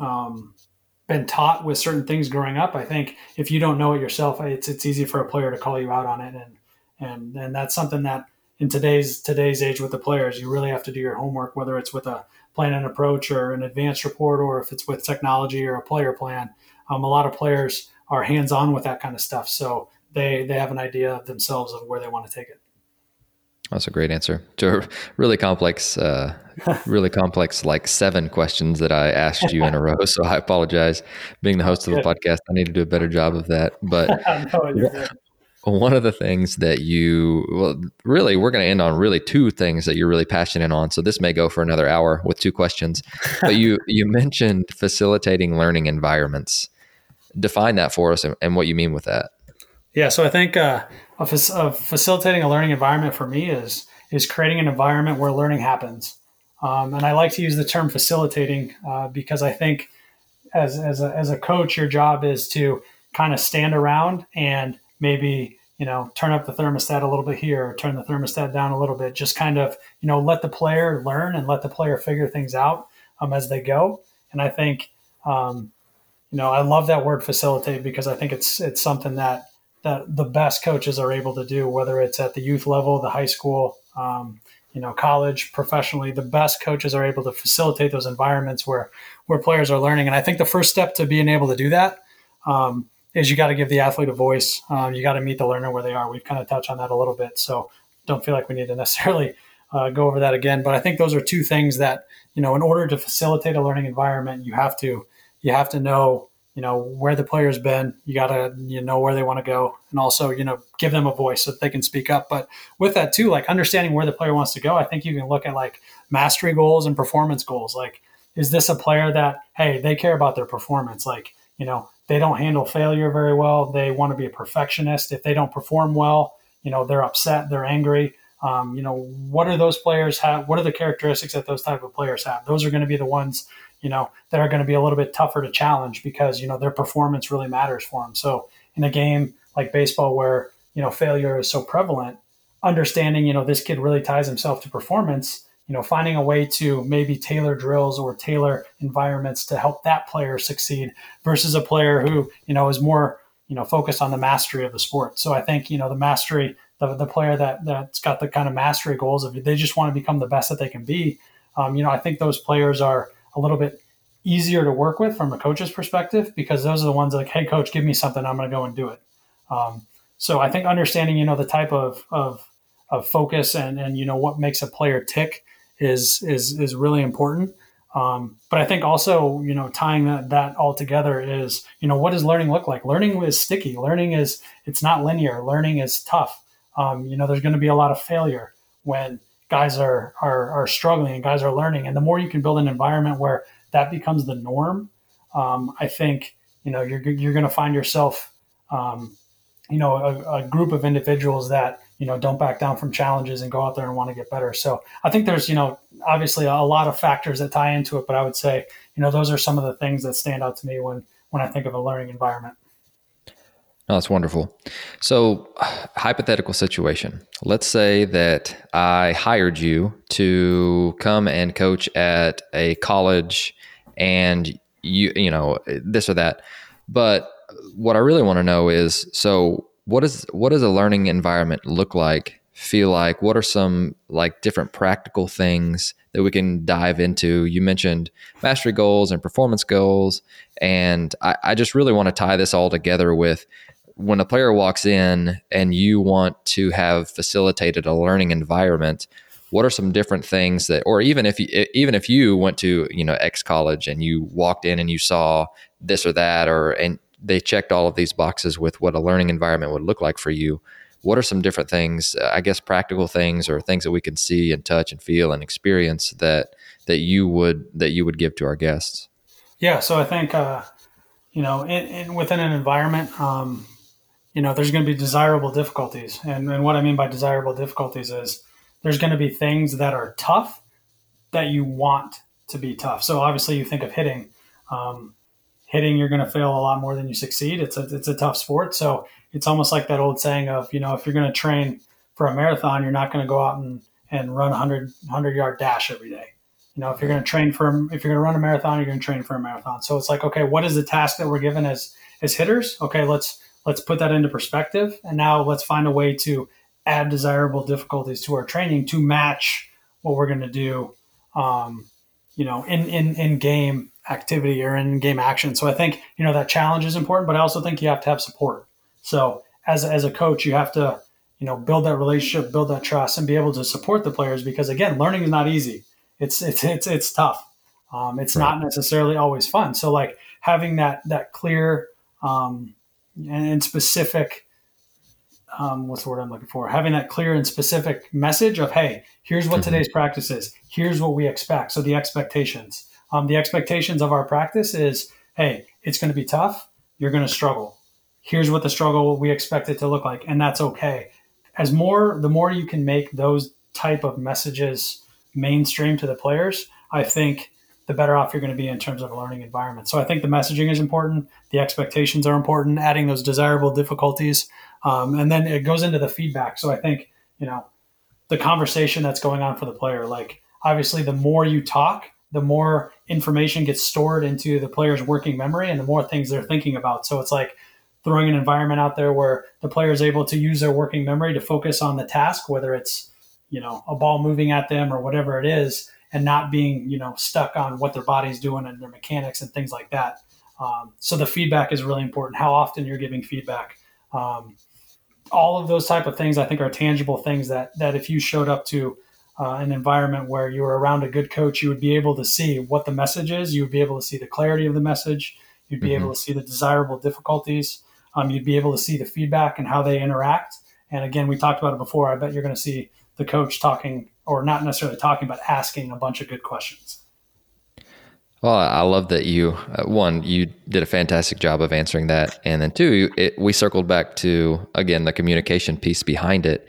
S2: um, been taught with certain things growing up, I think if you don't know it yourself, it's, it's easy for a player to call you out on it. And, and, and that's something that in today's, today's age with the players, you really have to do your homework, whether it's with a, plan and approach or an advanced report, or if it's with technology or a player plan. Um, a lot of players are hands on with that kind of stuff. So they, they have an idea of themselves of where they want to take it.
S1: That's a great answer to a really complex, uh, really complex, like seven questions that I asked you in a row. So I apologize. Being the host of the podcast, I need to do a better job of that. But no, one of the things that you well really we're going to end on really two things that you're really passionate on so this may go for another hour with two questions. But you you mentioned facilitating learning environments. Define that for us and, and what you mean with that.
S2: Yeah so i think uh, a, a facilitating a learning environment for me is is creating an environment where learning happens. Um, and i like to use the term facilitating uh, because i think as, as, a, as a coach your job is to kind of stand around and maybe you know turn up the thermostat a little bit here or turn the thermostat down a little bit just kind of you know let the player learn and let the player figure things out um, as they go. And i think um, you know i love that word facilitate because i think it's it's something that that the best coaches are able to do whether it's at the youth level the high school um, you know college professionally the best coaches are able to facilitate those environments where where players are learning. And i think the first step to being able to do that um, is you got to give the athlete a voice. Um, you got to meet the learner where they are. We've kind of touched on that a little bit, so don't feel like we need to necessarily uh, go over that again. But I think those are two things that you know, in order to facilitate a learning environment, you have to you have to know you know where the player's been. You got to you know where they want to go, and also you know give them a voice so that they can speak up. But with that too, like understanding where the player wants to go, I think you can look at like mastery goals and performance goals. Like, is this a player that hey they care about their performance? Like you know they don't handle failure very well. They want to be a perfectionist. If they don't perform well, you know, they're upset, they're angry. Um, you know, what are those players have? What are the characteristics that those type of players have? Those are going to be the ones, you know, that are going to be a little bit tougher to challenge because, you know, their performance really matters for them. So in a game like baseball where, you know, failure is so prevalent, understanding, you know, this kid really ties himself to performance, you know, finding a way to maybe tailor drills or tailor environments to help that player succeed versus a player who, you know, is more, you know, focused on the mastery of the sport. So I think, you know, the mastery, the, the player that, that's got the kind of mastery goals of they just want to become the best that they can be. Um, you know, I think those players are a little bit easier to work with from a coach's perspective because those are the ones like, hey, coach, give me something, I'm going to go and do it. Um, so I think understanding, you know, the type of, of, of focus and, and, you know, what makes a player tick is is is really important. Um, but I think also, you know, tying that, that all together is, you know, what does learning look like? Learning is sticky. Learning is, it's not linear. Learning is tough. Um, you know, there's going to be a lot of failure when guys are, are, are struggling and guys are learning. And the more you can build an environment where that becomes the norm, um, I think, you know, you're, you're going to find yourself, um, you know, a, a group of individuals that you know don't back down from challenges and go out there and want to get better so i think there's you know obviously a lot of factors that tie into it but i would say you know those are some of the things that stand out to me when when i think of a learning environment
S1: no, that's wonderful. So, hypothetical situation. Let's say that I hired you to come and coach at a college and you you know this or that. But what I really want to know is so what is what does a learning environment look like feel like what are some like different practical things that we can dive into. You mentioned mastery goals and performance goals, and I, I just really want to tie this all together with when a player walks in and you want to have facilitated a learning environment what are some different things that or even if you even if you went to you know x college and you walked in and you saw this or that or and they checked all of these boxes with what a learning environment would look like for you what are some different things i guess practical things or things that we can see and touch and feel and experience that that you would that you would give to our guests
S2: yeah so i think uh you know in, in within an environment um you know there's going to be desirable difficulties and, and what i mean by desirable difficulties is there's going to be things that are tough that you want to be tough. So obviously, you think of hitting. Um, hitting, you're going to fail a lot more than you succeed. It's a it's a tough sport. So it's almost like that old saying of you know if you're going to train for a marathon, you're not going to go out and and run a 100 100 yard dash every day. You know, if you're going to train for if you're going to run a marathon, you're going to train for a marathon. So it's like, okay, what is the task that we're given as as hitters? Okay, let's let's put that into perspective, and now let's find a way to add desirable difficulties to our training to match what we're going to do, um, you know, in, in, in game activity or in game action. So I think, you know, that challenge is important, but I also think you have to have support. So as, as a coach, you have to, you know, build that relationship, build that trust and be able to support the players because again, learning is not easy. It's, it's, it's, it's tough. Um, it's right. not necessarily always fun. So like having that, that clear, um, and specific, um, what's the word I'm looking for? Having that clear and specific message of, hey, here's what mm-hmm. today's practice is. Here's what we expect. So the expectations. Um, the expectations of our practice is, hey, it's going to be tough. You're going to struggle. Here's what the struggle we expect it to look like, and that's okay. As more, the more you can make those type of messages mainstream to the players, I think the better off you're going to be in terms of a learning environment. So I think the messaging is important. The expectations are important. Adding those desirable difficulties um, and then it goes into the feedback. So I think, you know, the conversation that's going on for the player, like obviously the more you talk, the more information gets stored into the player's working memory and the more things they're thinking about. So it's like throwing an environment out there where the player is able to use their working memory to focus on the task, whether it's, you know, a ball moving at them or whatever it is, and not being, you know, stuck on what their body's doing and their mechanics and things like that. Um, so the feedback is really important. How often you're giving feedback. Um, all of those type of things I think are tangible things that that if you showed up to uh, an environment where you were around a good coach, you would be able to see what the message is. You would be able to see the clarity of the message. You'd be mm-hmm. able to see the desirable difficulties. Um, you'd be able to see the feedback and how they interact. And again, we talked about it before. I bet you're going to see the coach talking, or not necessarily talking, but asking a bunch of good questions.
S1: Well, I love that you uh, one you did a fantastic job of answering that, and then two, it, we circled back to again the communication piece behind it.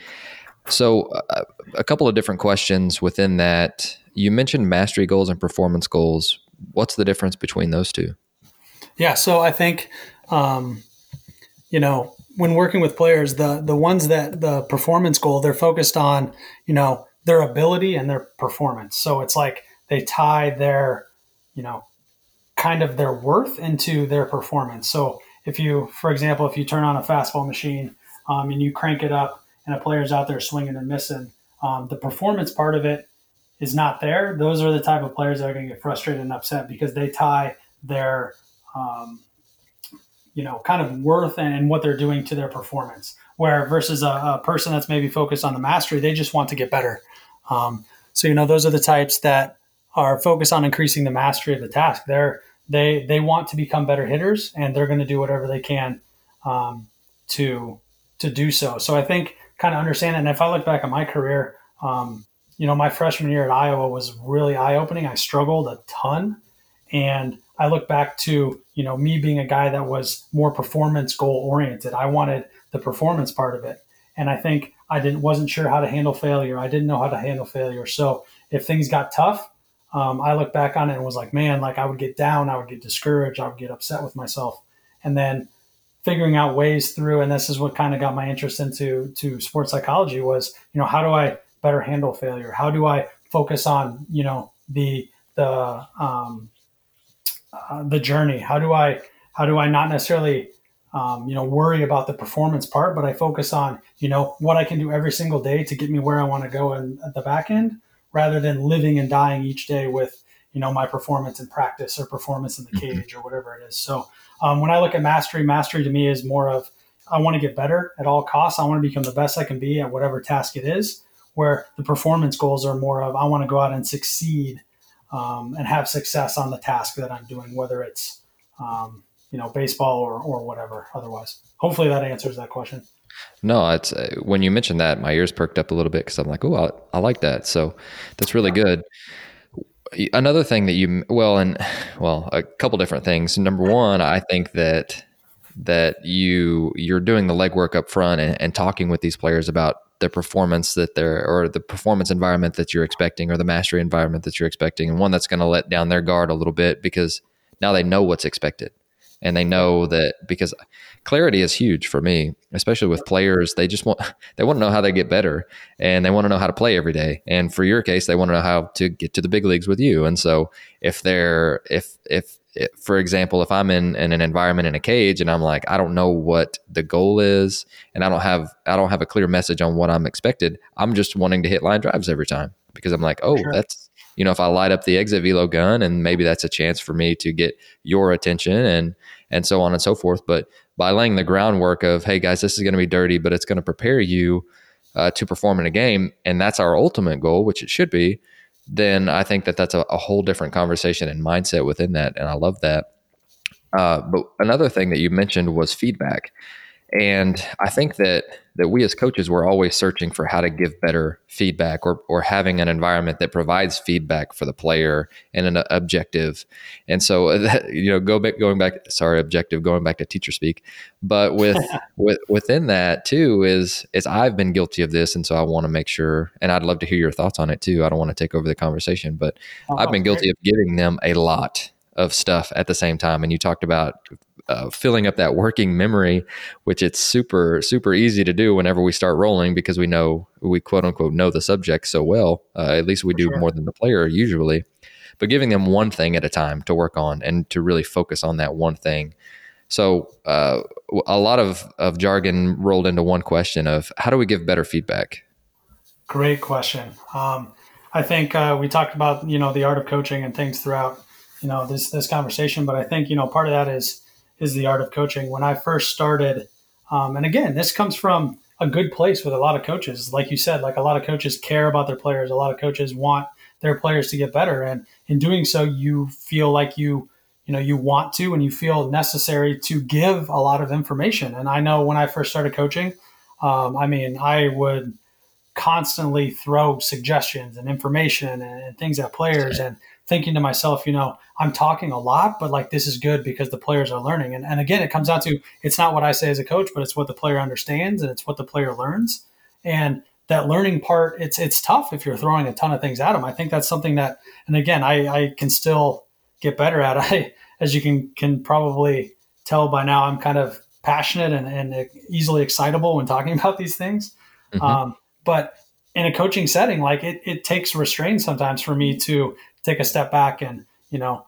S1: So, uh, a couple of different questions within that. You mentioned mastery goals and performance goals. What's the difference between those two?
S2: Yeah, so I think um, you know when working with players, the the ones that the performance goal they're focused on, you know, their ability and their performance. So it's like they tie their you know, kind of their worth into their performance. So if you, for example, if you turn on a fastball machine um, and you crank it up and a player's out there swinging and missing, um, the performance part of it is not there. Those are the type of players that are going to get frustrated and upset because they tie their, um, you know, kind of worth and what they're doing to their performance. Where versus a, a, person that's maybe focused on the mastery, they just want to get better. Um, so you know, those are the types that are focused on increasing the mastery of the task. They're they they want to become better hitters, and they're going to do whatever they can um, to to do so. So I think kind of understand it. And if I look back at my career, um, you know, my freshman year at Iowa was really eye opening. I struggled a ton, and I look back to you know me being a guy that was more performance goal oriented. I wanted the performance part of it, and I think I didn't wasn't sure how to handle failure. I didn't know how to handle failure. So if things got tough, um, I look back on it and was like, man, like I would get down, I would get discouraged, I would get upset with myself, and then figuring out ways through. And this is what kind of got my interest into to sports psychology was, you know, how do I better handle failure? How do I focus on, you know, the the um, uh, the journey? How do I how do I not necessarily um, you know worry about the performance part, but I focus on you know what I can do every single day to get me where I want to go in at the back end rather than living and dying each day with you know my performance in practice or performance in the mm-hmm. cage or whatever it is. So um, when I look at mastery, mastery to me is more of I want to get better at all costs. I want to become the best I can be at whatever task it is. Where the performance goals are more of I want to go out and succeed um, and have success on the task that I'm doing, whether it's um, you know baseball or or whatever. Otherwise, hopefully that answers that question.
S1: No, it's uh, when you mentioned that, my ears perked up a little bit because I'm like, oh, I, I, like that. So that's really good. Another thing that you well, and well, a couple different things. Number one, I think that that you you're doing the legwork up front and, and talking with these players about the performance that they're or the performance environment that you're expecting or the mastery environment that you're expecting and one that's going to let down their guard a little bit because now they know what's expected and they know that because clarity is huge for me especially with players. They just want they want to know how they get better and they want to know how to play every day. And for your case they want to know how to get to the big leagues with you. And so if they're if if for example, if I'm in, in an environment in a cage and I'm like, I don't know what the goal is, and I don't have I don't have a clear message on what I'm expected, I'm just wanting to hit line drives every time. Because I'm like, oh, sure. that's you know, if I light up the exit velo gun, and maybe that's a chance for me to get your attention and and so on and so forth. But by laying the groundwork of, hey guys, this is going to be dirty, but it's going to prepare you uh, to perform in a game, and that's our ultimate goal, which it should be then I think that that's a, a whole different conversation and mindset within that. And I love that. Uh, but another thing that you mentioned was feedback. And I think that that we as coaches we're always searching for how to give better feedback or or having an environment that provides feedback for the player and an objective. And so that, you know, go back going back sorry, objective going back to teacher speak. But with with within that too is is I've been guilty of this and so I want to make sure and I'd love to hear your thoughts on it too. I don't want to take over the conversation, but oh, I've been guilty great. of giving them a lot of stuff at the same time. And you talked about uh, filling up that working memory, which it's super super easy to do whenever we start rolling because we know we quote unquote know the subject so well. Uh, at least we do sure. more than the player usually. But giving them one thing at a time to work on and to really focus on that one thing. So uh, a lot of, of jargon rolled into one question of how do we give better feedback?
S2: Great question. Um, I think uh, we talked about you know the art of coaching and things throughout you know this this conversation, but I think you know part of that is is the art of coaching. When I first started, um, and again, this comes from a good place with a lot of coaches. Like you said, like a lot of coaches care about their players. A lot of coaches want their players to get better, and in doing so, you feel like you you know you want to and you feel necessary to give a lot of information. And I know when I first started coaching, um, I mean, I would constantly throw suggestions and information and, and things at players and thinking to myself, you know, I'm talking a lot, but like this is good because the players are learning. And, and again, it comes down to it's not what I say as a coach, but it's what the player understands and it's what the player learns. And that learning part, it's it's tough if you're throwing a ton of things at them. I think that's something that, and again, I, I can still get better at. I, as you can can probably tell by now, I'm kind of passionate and, and easily excitable when talking about these things. Mm-hmm. Um, but in a coaching setting, like it, it takes restraint sometimes for me to take a step back and you know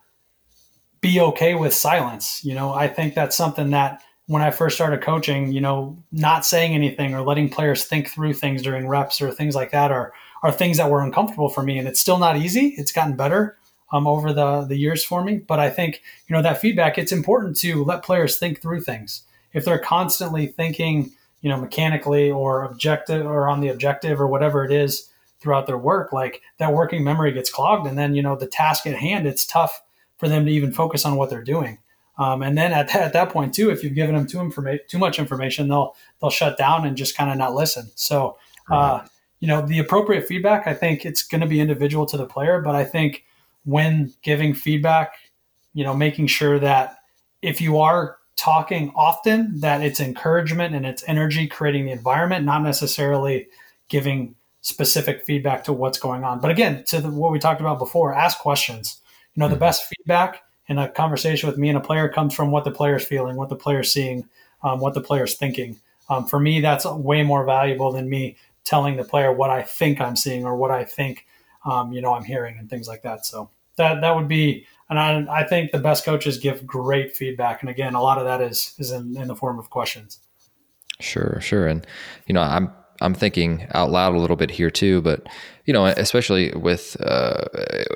S2: be okay with silence. You know i think that's something that when i first started coaching you know not saying anything or letting players think through things during reps or things like that are are things that were uncomfortable for me and it's still not easy. It's gotten better um, over the the years for me. But i think you know that feedback it's important to let players think through things. If they're constantly thinking you know mechanically or objective or on the objective or whatever it is throughout their work, like that working memory gets clogged. And then, you know, the task at hand, it's tough for them to even focus on what they're doing. Um, and then at that, at that point too, if you've given them too informa- too much information, they'll they'll shut down and just kind of not listen. So, uh, you know, the appropriate feedback, I think it's going to be individual to the player, but I think when giving feedback, you know, making sure that if you are talking often, that it's encouragement and it's energy creating the environment, not necessarily giving specific feedback to what's going on. But again, to the, what we talked about before, ask questions. You know, mm-hmm. the best feedback in a conversation with me and a player comes from what the player's feeling, what the player's seeing, um, what the player's thinking. Um, for me, that's way more valuable than me telling the player what I think I'm seeing or what I think, um, you know, I'm hearing and things like that. So that that would be, and I, I think the best coaches give great feedback. And again, a lot of that is is in, in the form of questions.
S1: Sure, sure, and you know, I'm I'm thinking out loud a little bit here too, but you know, especially with uh,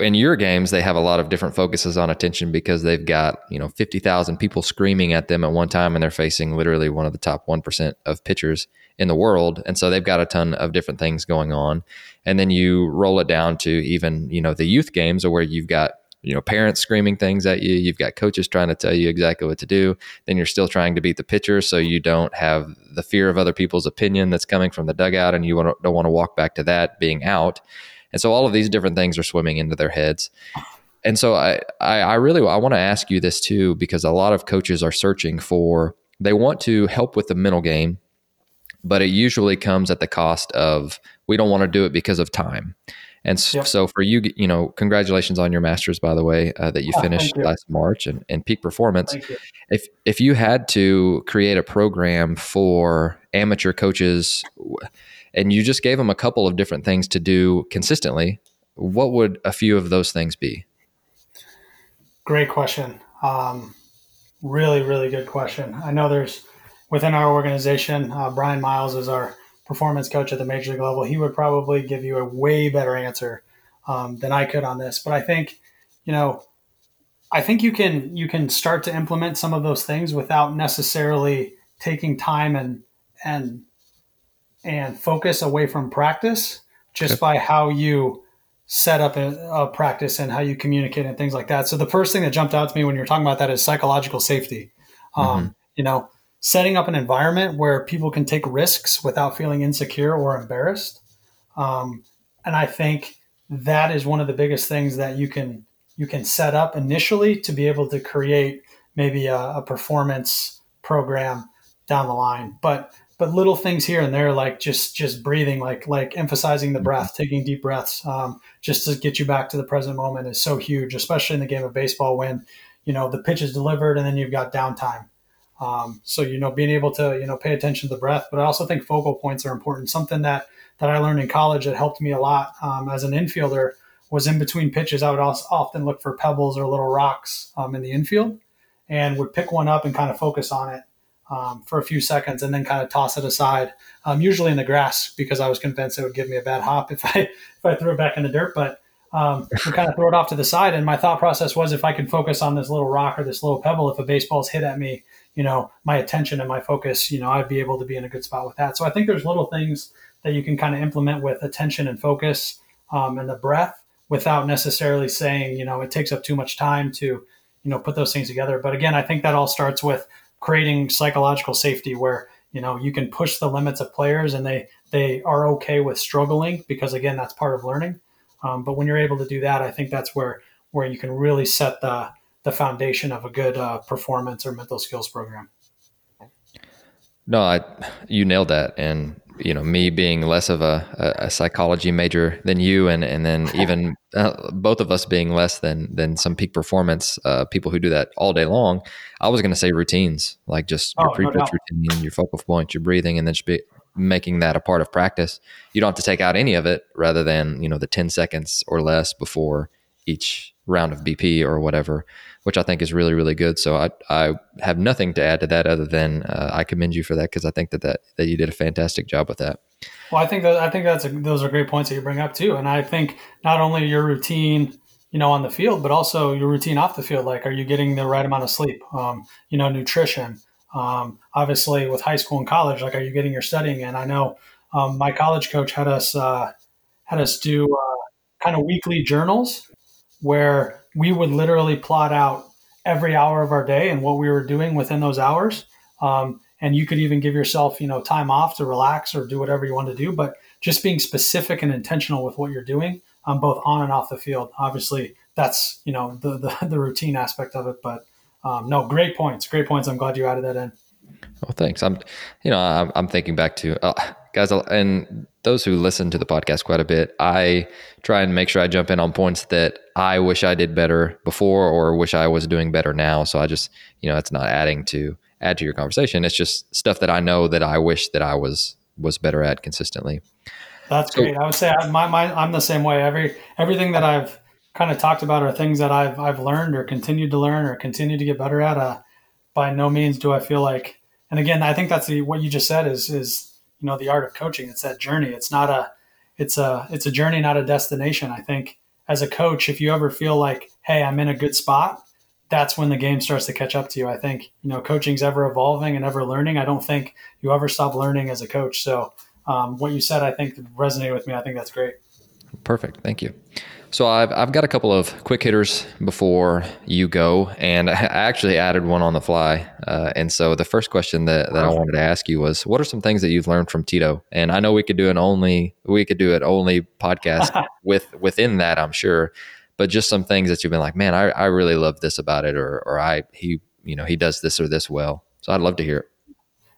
S1: in your games, they have a lot of different focuses on attention because they've got you know fifty thousand people screaming at them at one time, and they're facing literally one of the top one percent of pitchers in the world, and so they've got a ton of different things going on. And then you roll it down to even you know the youth games, or where you've got you know parents screaming things at you you've got coaches trying to tell you exactly what to do then you're still trying to beat the pitcher so you don't have the fear of other people's opinion that's coming from the dugout and you don't want to walk back to that being out. And so all of these different things are swimming into their heads. And so I, I, I really I want to ask you this too because a lot of coaches are searching for they want to help with the mental game but it usually comes at the cost of we don't want to do it because of time and yep. so for you, you know, congratulations on your masters, by the way, uh, that you oh, finished you. last March and, and peak performance. If if you had to create a program for amateur coaches, and you just gave them a couple of different things to do consistently, what would a few of those things be?
S2: Great question. Um, really, really good question. I know there's within our organization, uh, Brian Miles is our performance coach at the major league level, he would probably give you a way better answer um, than I could on this. But I think, you know, I think you can you can start to implement some of those things without necessarily taking time and and and focus away from practice just okay. by how you set up a, a, practice and how you communicate and things like that. So the first thing that jumped out to me when you're talking about that is psychological safety. Um, mm-hmm. You know, setting up an environment where people can take risks without feeling insecure or embarrassed. Um, and I think that is one of the biggest things that you can you can set up initially to be able to create maybe a, a performance program down the line. But but little things here and there, like just just breathing, like like emphasizing the breath, taking deep breaths, um, just to get you back to the present moment is so huge, especially in the game of baseball when you know the pitch is delivered and then you've got downtime. Um, so you know, being able to you know pay attention to the breath, but I also think focal points are important. Something that that I learned in college that helped me a lot um, as an infielder was in between pitches. I would also often look for pebbles or little rocks um, in the infield, and would pick one up and kind of focus on it um, for a few seconds, and then kind of toss it aside. Um, usually in the grass because I was convinced it would give me a bad hop if I if I threw it back in the dirt, but um, kind of throw it off to the side. And my thought process was if I could focus on this little rock or this little pebble, if a baseball's hit at me, you know, my attention and my focus, you know, I'd be able to be in a good spot with that. So I think there's little things that you can kind of implement with attention and focus um, and the breath without necessarily saying, you know, it takes up too much time to, you know, put those things together. But again, I think that all starts with creating psychological safety where, you know, you can push the limits of players and they, they are okay with struggling because again, that's part of learning. Um, but when you're able to do that, I think that's where, where you can really set the, the foundation of a good uh, performance or mental skills program.
S1: No, I you nailed that, and you know me being less of a, a psychology major than you, and and then even uh, both of us being less than than some peak performance uh, people who do that all day long. I was going to say routines, like just your oh, pre-pitch no routine, your focal point, your breathing, and then just be, making that a part of practice. You don't have to take out any of it, rather than you know the ten seconds or less before each round of BP or whatever which I think is really really good. So I I have nothing to add to that other than uh, I commend you for that because I think that, that that you did a fantastic job with that.
S2: Well, I think that I think that's a, those are great points that you bring up too, and I think not only your routine, you know, on the field, but also your routine off the field. Like, are you getting the right amount of sleep? Um, you know, nutrition. Um, obviously, with high school and college, like, are you getting your studying And I know um, my college coach had us uh, had us do uh, kind of weekly journals where we would literally plot out every hour of our day and what we were doing within those hours. Um, and you could even give yourself, you know, time off to relax or do whatever you want to do. But just being specific and intentional with what you're doing, um, both on and off the field. Obviously, that's you know the the, the routine aspect of it. But um, no, great points, great points. I'm glad you added that in.
S1: Well, thanks. I'm, you know, I'm, I'm thinking back to uh, guys, and those who listen to the podcast quite a bit. I try and make sure I jump in on points that I wish I did better before, or wish I was doing better now. So I just, you know, it's not adding to add to your conversation. It's just stuff that I know that I wish that I was was better at consistently.
S2: That's so, great. I would say my, my, I'm the same way. Every everything that I've kind of talked about are things that I've I've learned or continued to learn or continue to get better at. Uh, by no means do I feel like and again, I think that's the, what you just said is is you know the art of coaching. It's that journey. It's not a it's a it's a journey, not a destination. I think as a coach, if you ever feel like, hey, I'm in a good spot, that's when the game starts to catch up to you. I think you know coaching's ever evolving and ever learning. I don't think you ever stop learning as a coach. So um, what you said, I think resonated with me. I think that's great.
S1: Perfect. Thank you. So I've I've got a couple of quick hitters before you go, and I actually added one on the fly. Uh, and so the first question that, that I wanted to ask you was, what are some things that you've learned from Tito? And I know we could do an only we could do it only podcast with within that, I'm sure, but just some things that you've been like, man, I, I really love this about it, or or I he you know he does this or this well. So I'd love to hear it.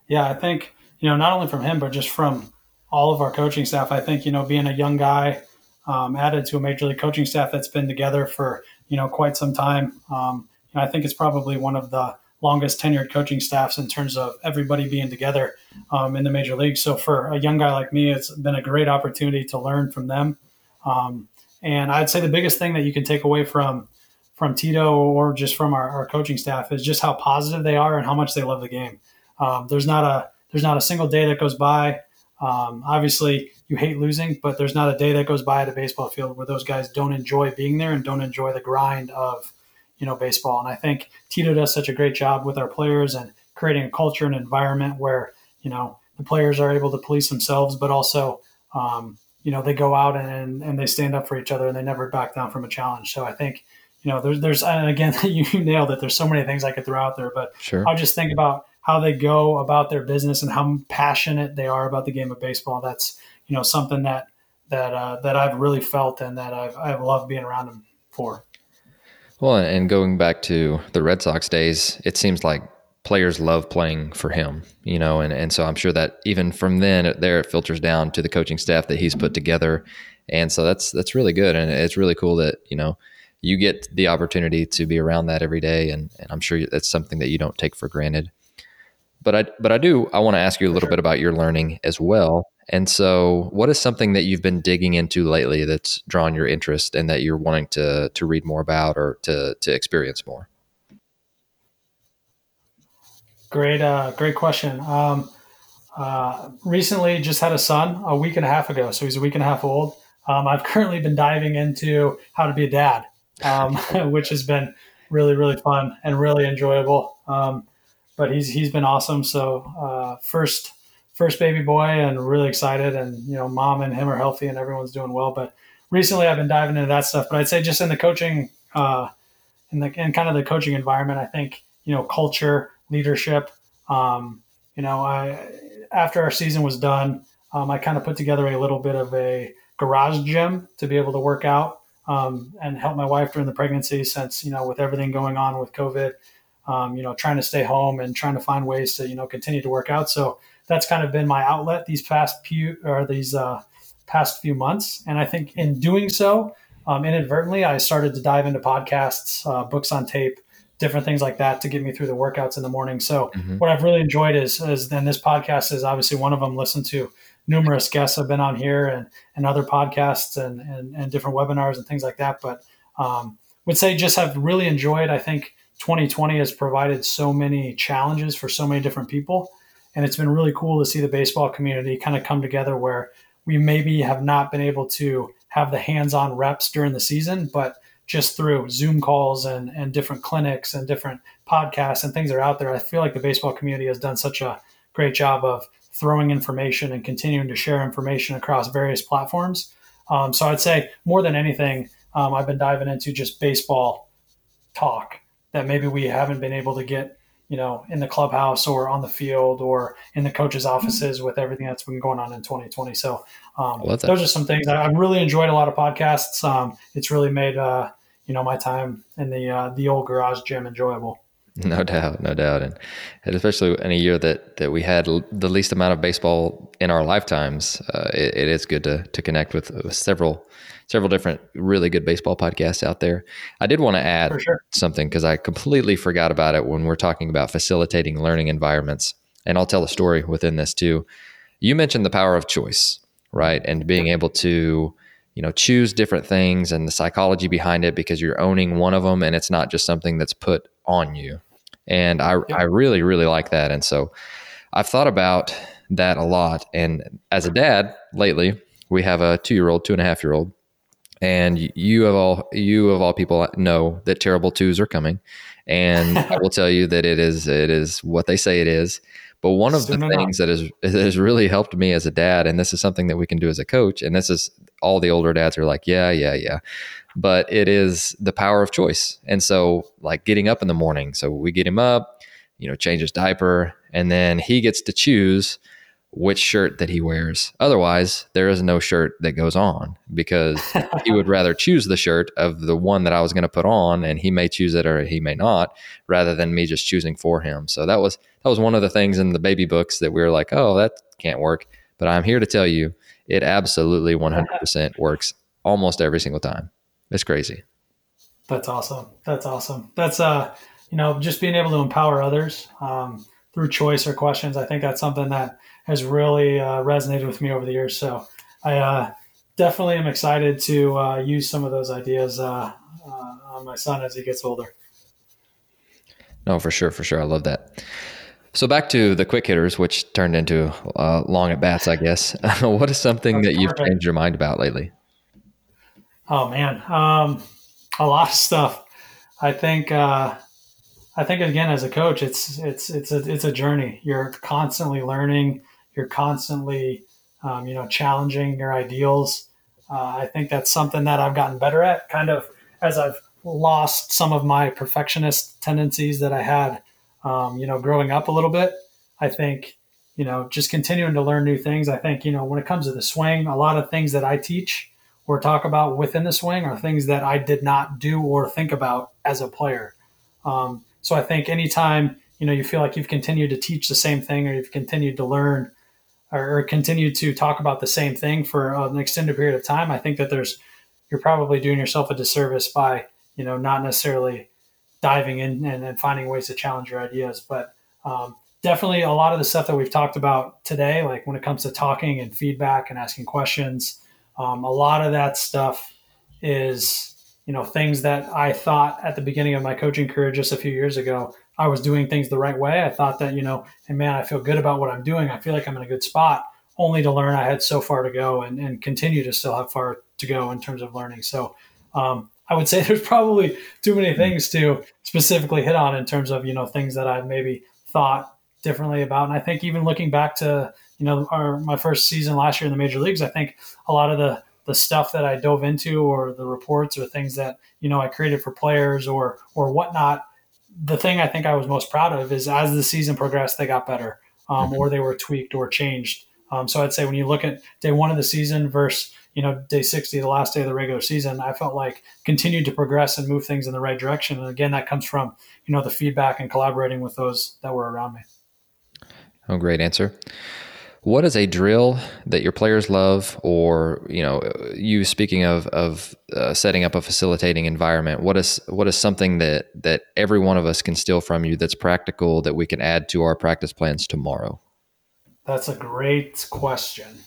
S2: Yeah, I think you know not only from him, but just from all of our coaching staff. I think you know being a young guy um, added to a major league coaching staff that's been together for you know quite some time. Um, I think it's probably one of the longest tenured coaching staffs in terms of everybody being together um, in the major league. So for a young guy like me, it's been a great opportunity to learn from them. Um, and I'd say the biggest thing that you can take away from from Tito or just from our, our coaching staff is just how positive they are and how much they love the game. Um, there's not a there's not a single day that goes by um, obviously, you hate losing, but there's not a day that goes by at a baseball field where those guys don't enjoy being there and don't enjoy the grind of, you know, baseball. And I think Tito does such a great job with our players and creating a culture and environment where, you know, the players are able to police themselves, but also, um, you know, they go out and, and they stand up for each other and they never back down from a challenge. So I think, you know, there's, there's, and again, you nailed it. There's so many things I could throw out there, but
S1: sure.
S2: I'll just think about how they go about their business and how passionate they are about the game of baseball. That's you know something that that uh, that I've really felt and that I've I've loved being around them for.
S1: Well, and going back to the Red Sox days, it seems like players love playing for him, you know, and, and so I'm sure that even from then there it filters down to the coaching staff that he's put together. And so that's that's really good. And it's really cool that, you know, you get the opportunity to be around that every day and, and I'm sure that's something that you don't take for granted but I but I do I want to ask you a little sure. bit about your learning as well. And so, what is something that you've been digging into lately that's drawn your interest and that you're wanting to to read more about or to to experience more?
S2: Great, uh, great question. Um, uh, recently, just had a son a week and a half ago, so he's a week and a half old. Um, I've currently been diving into how to be a dad, um, which has been really, really fun and really enjoyable. Um, but he's he's been awesome. So uh, first first baby boy, and really excited. And you know, mom and him are healthy, and everyone's doing well. But recently, I've been diving into that stuff. But I'd say just in the coaching, uh, in the in kind of the coaching environment, I think you know, culture, leadership. Um, you know, I after our season was done, um, I kind of put together a little bit of a garage gym to be able to work out um, and help my wife during the pregnancy since you know with everything going on with covid um, you know, trying to stay home and trying to find ways to, you know, continue to work out. So that's kind of been my outlet these past few or these uh, past few months. And I think in doing so, um, inadvertently, I started to dive into podcasts, uh, books on tape, different things like that to get me through the workouts in the morning. So mm-hmm. what I've really enjoyed is, is then this podcast is obviously one of them. Listen to numerous guests have been on here and, and other podcasts and, and, and different webinars and things like that. But um, would say just have really enjoyed, I think, 2020 has provided so many challenges for so many different people. And it's been really cool to see the baseball community kind of come together where we maybe have not been able to have the hands on reps during the season, but just through Zoom calls and, and different clinics and different podcasts and things that are out there, I feel like the baseball community has done such a great job of throwing information and continuing to share information across various platforms. Um, so I'd say more than anything, um, I've been diving into just baseball talk that maybe we haven't been able to get you know in the clubhouse or on the field or in the coaches offices with everything that's been going on in 2020 so um, those are some things I, have really enjoyed a lot of podcasts. Um, it's really made uh, you know my time in the uh, the old garage gym enjoyable.
S1: No doubt, no doubt, and, and especially in a year that that we had the least amount of baseball in our lifetimes, uh, it, it is good to to connect with, with several several different really good baseball podcasts out there. I did want to add sure. something because I completely forgot about it when we're talking about facilitating learning environments. And I'll tell a story within this too. You mentioned the power of choice, right? And being able to, you know, choose different things and the psychology behind it because you're owning one of them and it's not just something that's put on you. And I, I really, really like that. And so I've thought about that a lot. And as a dad, lately we have a two year old, two and a half year old, and you of all you of all people uh, know that terrible twos are coming. And I will tell you that it is it is what they say it is. But one of the things that has that has really helped me as a dad, and this is something that we can do as a coach, and this is all the older dads are like, yeah, yeah, yeah. But it is the power of choice. And so like getting up in the morning. So we get him up, you know, change his diaper, and then he gets to choose which shirt that he wears. Otherwise, there is no shirt that goes on because he would rather choose the shirt of the one that I was going to put on and he may choose it or he may not rather than me just choosing for him. So that was that was one of the things in the baby books that we were like, "Oh, that can't work." But I'm here to tell you it absolutely 100% works almost every single time. It's crazy.
S2: That's awesome. That's awesome. That's uh, you know, just being able to empower others um, through choice or questions. I think that's something that has really uh, resonated with me over the years. So I uh, definitely am excited to uh, use some of those ideas uh, uh, on my son as he gets older.
S1: No, for sure, for sure. I love that. So back to the quick hitters, which turned into uh, long at bats, I guess. what is something that you've changed your mind about lately?
S2: Oh man, um, a lot of stuff. I think I think again as a coach, it's it's it's a it's a journey. You're constantly learning you're constantly um, you know challenging your ideals. Uh, i think that's something that i've gotten better at kind of as i've lost some of my perfectionist tendencies that i had um, you know growing up a little bit. I think you know just continuing to learn new things. I think you know when it comes to the swing a lot of things that i teach or talk about within the swing are things that i did not do or think about as a player. Um, so i think anytime you know you feel like you've continued to teach the same thing or you've continued to learn or, continue to talk about the same thing for an extended period of time, I think that there's you're probably doing yourself a disservice by you know not necessarily diving in and, and finding ways to challenge your ideas. But um, definitely a lot of the stuff that we've talked about today, like when it comes to talking and feedback and asking questions, um, a lot of that stuff is you know things that I thought at the beginning of my coaching career just a few years ago I was doing things the right way. I thought that, you know, and man, I feel good about what I'm doing. I feel like I'm in a good spot, only to learn I had so far to go and, and continue to still have far to go in terms of learning. So um, I would say there's probably too many things to specifically hit on in terms of, you know, things that I've maybe thought differently about. And I think even looking back to, you know, our, my first season last year in the major leagues, I think a lot of the, the stuff that I dove into or the reports or things that, you know, I created for players or, or whatnot, the thing I think I was most proud of is as the season progressed, they got better, um, mm-hmm. or they were tweaked or changed. Um, so I'd say when you look at day one of the season versus you know day 60, the last day of the regular season, I felt like continued to progress and move things in the right direction. And again, that comes from you know the feedback and collaborating with those that were around me.
S1: Oh, great answer what is a drill that your players love or you know you speaking of of uh, setting up a facilitating environment what is what is something that that every one of us can steal from you that's practical that we can add to our practice plans tomorrow?
S2: That's a great question.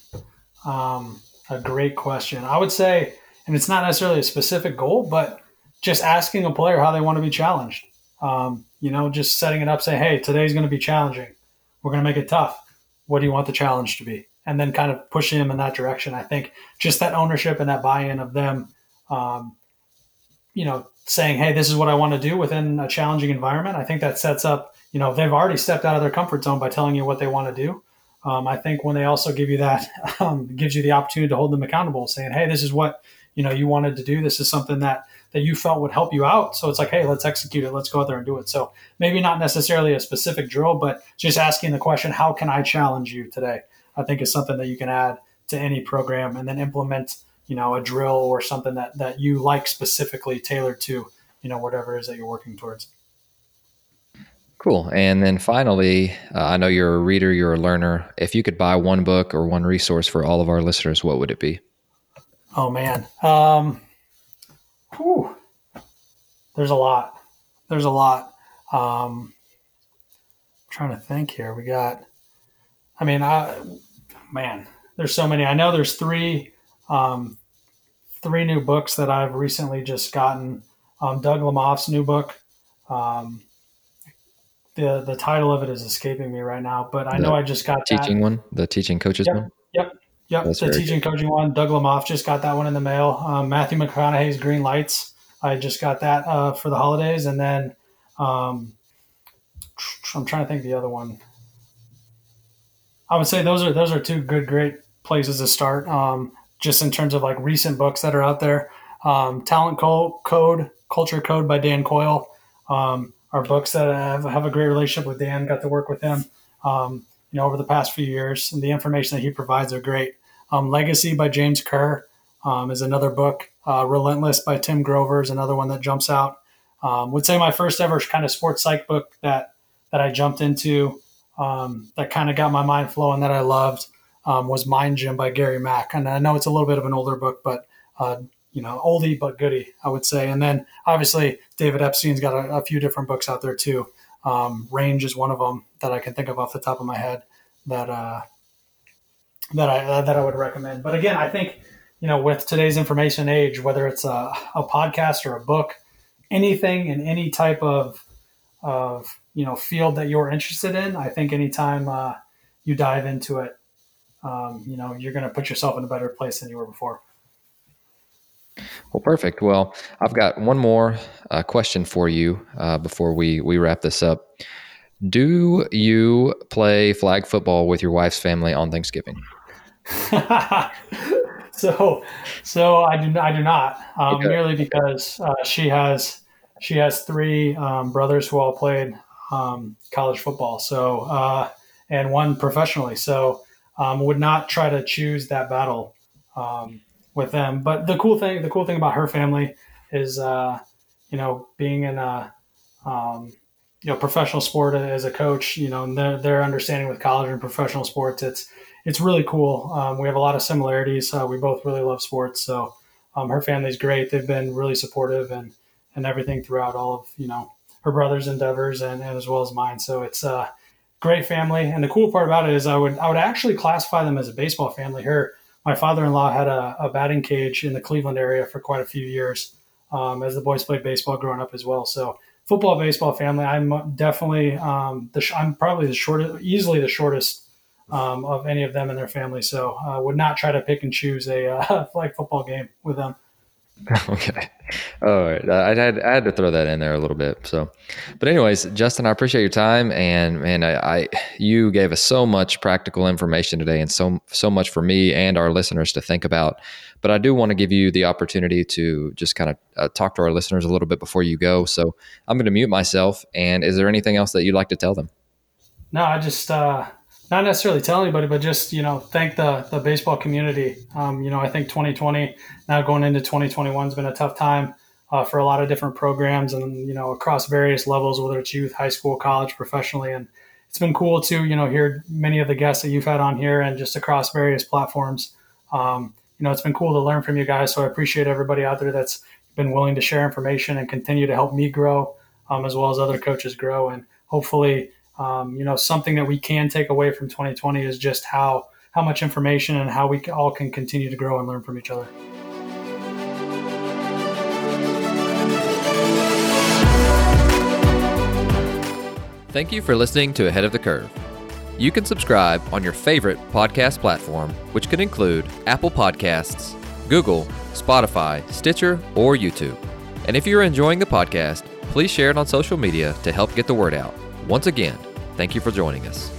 S2: Um, a great question. I would say and it's not necessarily a specific goal but just asking a player how they want to be challenged. Um, you know just setting it up say hey today's going to be challenging. We're going to make it tough what do you want the challenge to be? And then kind of pushing them in that direction. I think just that ownership and that buy-in of them, um, you know, saying, "Hey, this is what I want to do within a challenging environment." I think that sets up. You know, they've already stepped out of their comfort zone by telling you what they want to do. Um, I think when they also give you that, um, gives you the opportunity to hold them accountable, saying, "Hey, this is what you know you wanted to do. This is something that that you felt would help you out. So it's like, hey, let's execute it. Let's go out there and do it. So maybe not necessarily a specific drill, but just asking the question, how can I challenge you today? I think is something that you can add to any program and then implement, you know, a drill or something that, that you like specifically tailored to, you know, whatever it is that you're working towards.
S1: Cool. And then finally, uh, I know you're a reader, you're a learner. If you could buy one book or one resource for all of our listeners, what would it be?
S2: Oh man. Um, Whew. There's a lot. There's a lot. Um, trying to think here. We got, I mean, I, man, there's so many. I know there's three, um, three new books that I've recently just gotten. Um, Doug Lemov's new book, um, the the title of it is escaping me right now, but I
S1: The
S2: know I just got
S1: Teaching
S2: that.
S1: one, the teaching coaches
S2: Yep.
S1: one.
S2: Yep.
S1: That's
S2: the teaching coaching one. Doug Lemov just got that one in the mail. Um, Matthew McConaughey's Green Lights. I just got that uh, for the holidays, and then um, I'm trying to think of the other one. I would say those are those are two good, great places to start. Um, just in terms of like recent books that are out there, um, Talent Co- Code, Culture Code by Dan Coyle, um, are books that I have, have a great relationship with Dan. Got to work with him, um, you know, over the past few years, and the information that he provides are great. Um, Legacy by James Kerr um, is another book. Uh, Relentless by Tim Grover is another one that jumps out. Um, would say my first ever kind of sports psych book that that I jumped into um, that kind of got my mind flowing that I loved um, was Mind Gym by Gary Mack. And I know it's a little bit of an older book, but uh, you know, oldie but goodie, I would say. And then obviously David Epstein's got a, a few different books out there too. Um, Range is one of them that I can think of off the top of my head that uh, that I uh, that I would recommend. But again, I think you know with today's information age, whether it's a, a podcast or a book, anything in any type of of you know field that you're interested in, I think anytime uh, you dive into it, um, you know you're going to put yourself in a better place than you were before.
S1: Well, perfect. Well, I've got one more uh, question for you uh, before we we wrap this up. Do you play flag football with your wife's family on Thanksgiving?
S2: so, so I do I do not um,
S1: Okay.
S2: merely because uh, she has she has three um, brothers who all played um, college football. So uh, and one professionally. So um, would not try to choose that battle um, with them. But the cool thing the cool thing about her family is uh, you know being in a um, you know professional sport as a coach. You know their their understanding with college and professional sports. It's it's really cool. Um, we have a lot of similarities. Uh, we both really love sports, so um, her family's great. They've been really supportive and and everything throughout all of you know her brother's endeavors and, and as well as mine. So it's a great family. And the cool part about it is I would I would actually classify them as a baseball family. Her my father-in-law had a, a batting cage in the Cleveland area for quite a few years um, as the boys played baseball growing up as well. So football baseball family. I'm definitely um, the sh- I'm probably the shortest, easily the shortest um, of any of them in their family. So uh, would not try to pick and choose a uh, flag football game with them.
S1: okay. All right. I had I had to throw that in there a little bit. So, but anyways, Justin, I appreciate your time, and man, I, I you gave us so much practical information today, and so so much for me and our listeners to think about. But I do want to give you the opportunity to just kind of uh, talk to our listeners a little bit before you go. So I'm going to mute myself. And is there anything else that you'd like to tell them?
S2: No, I just uh, not necessarily tell anybody, but just you know thank the the baseball community. Um, you know, I think 2020 now going into 2021 has been a tough time uh, for a lot of different programs and you know across various levels, whether it's youth, high school, college, professionally, and it's been cool to you know hear many of the guests that you've had on here and just across various platforms. Um, you know, it's been cool to learn from you guys. So I appreciate everybody out there that's been willing to share information and continue to help me grow, um, as well as other coaches grow, and hopefully um, you know, something that we can take away from 2020 is just how how much information and how we all can continue to grow and learn from each other.
S1: Thank you for listening to Ahead of the Curve. You can subscribe on your favorite podcast platform, which could include Apple Podcasts, Google, Spotify, Stitcher, or YouTube. And if you're enjoying the podcast, please share it on social media to help get the word out. Once again, thank you for joining us.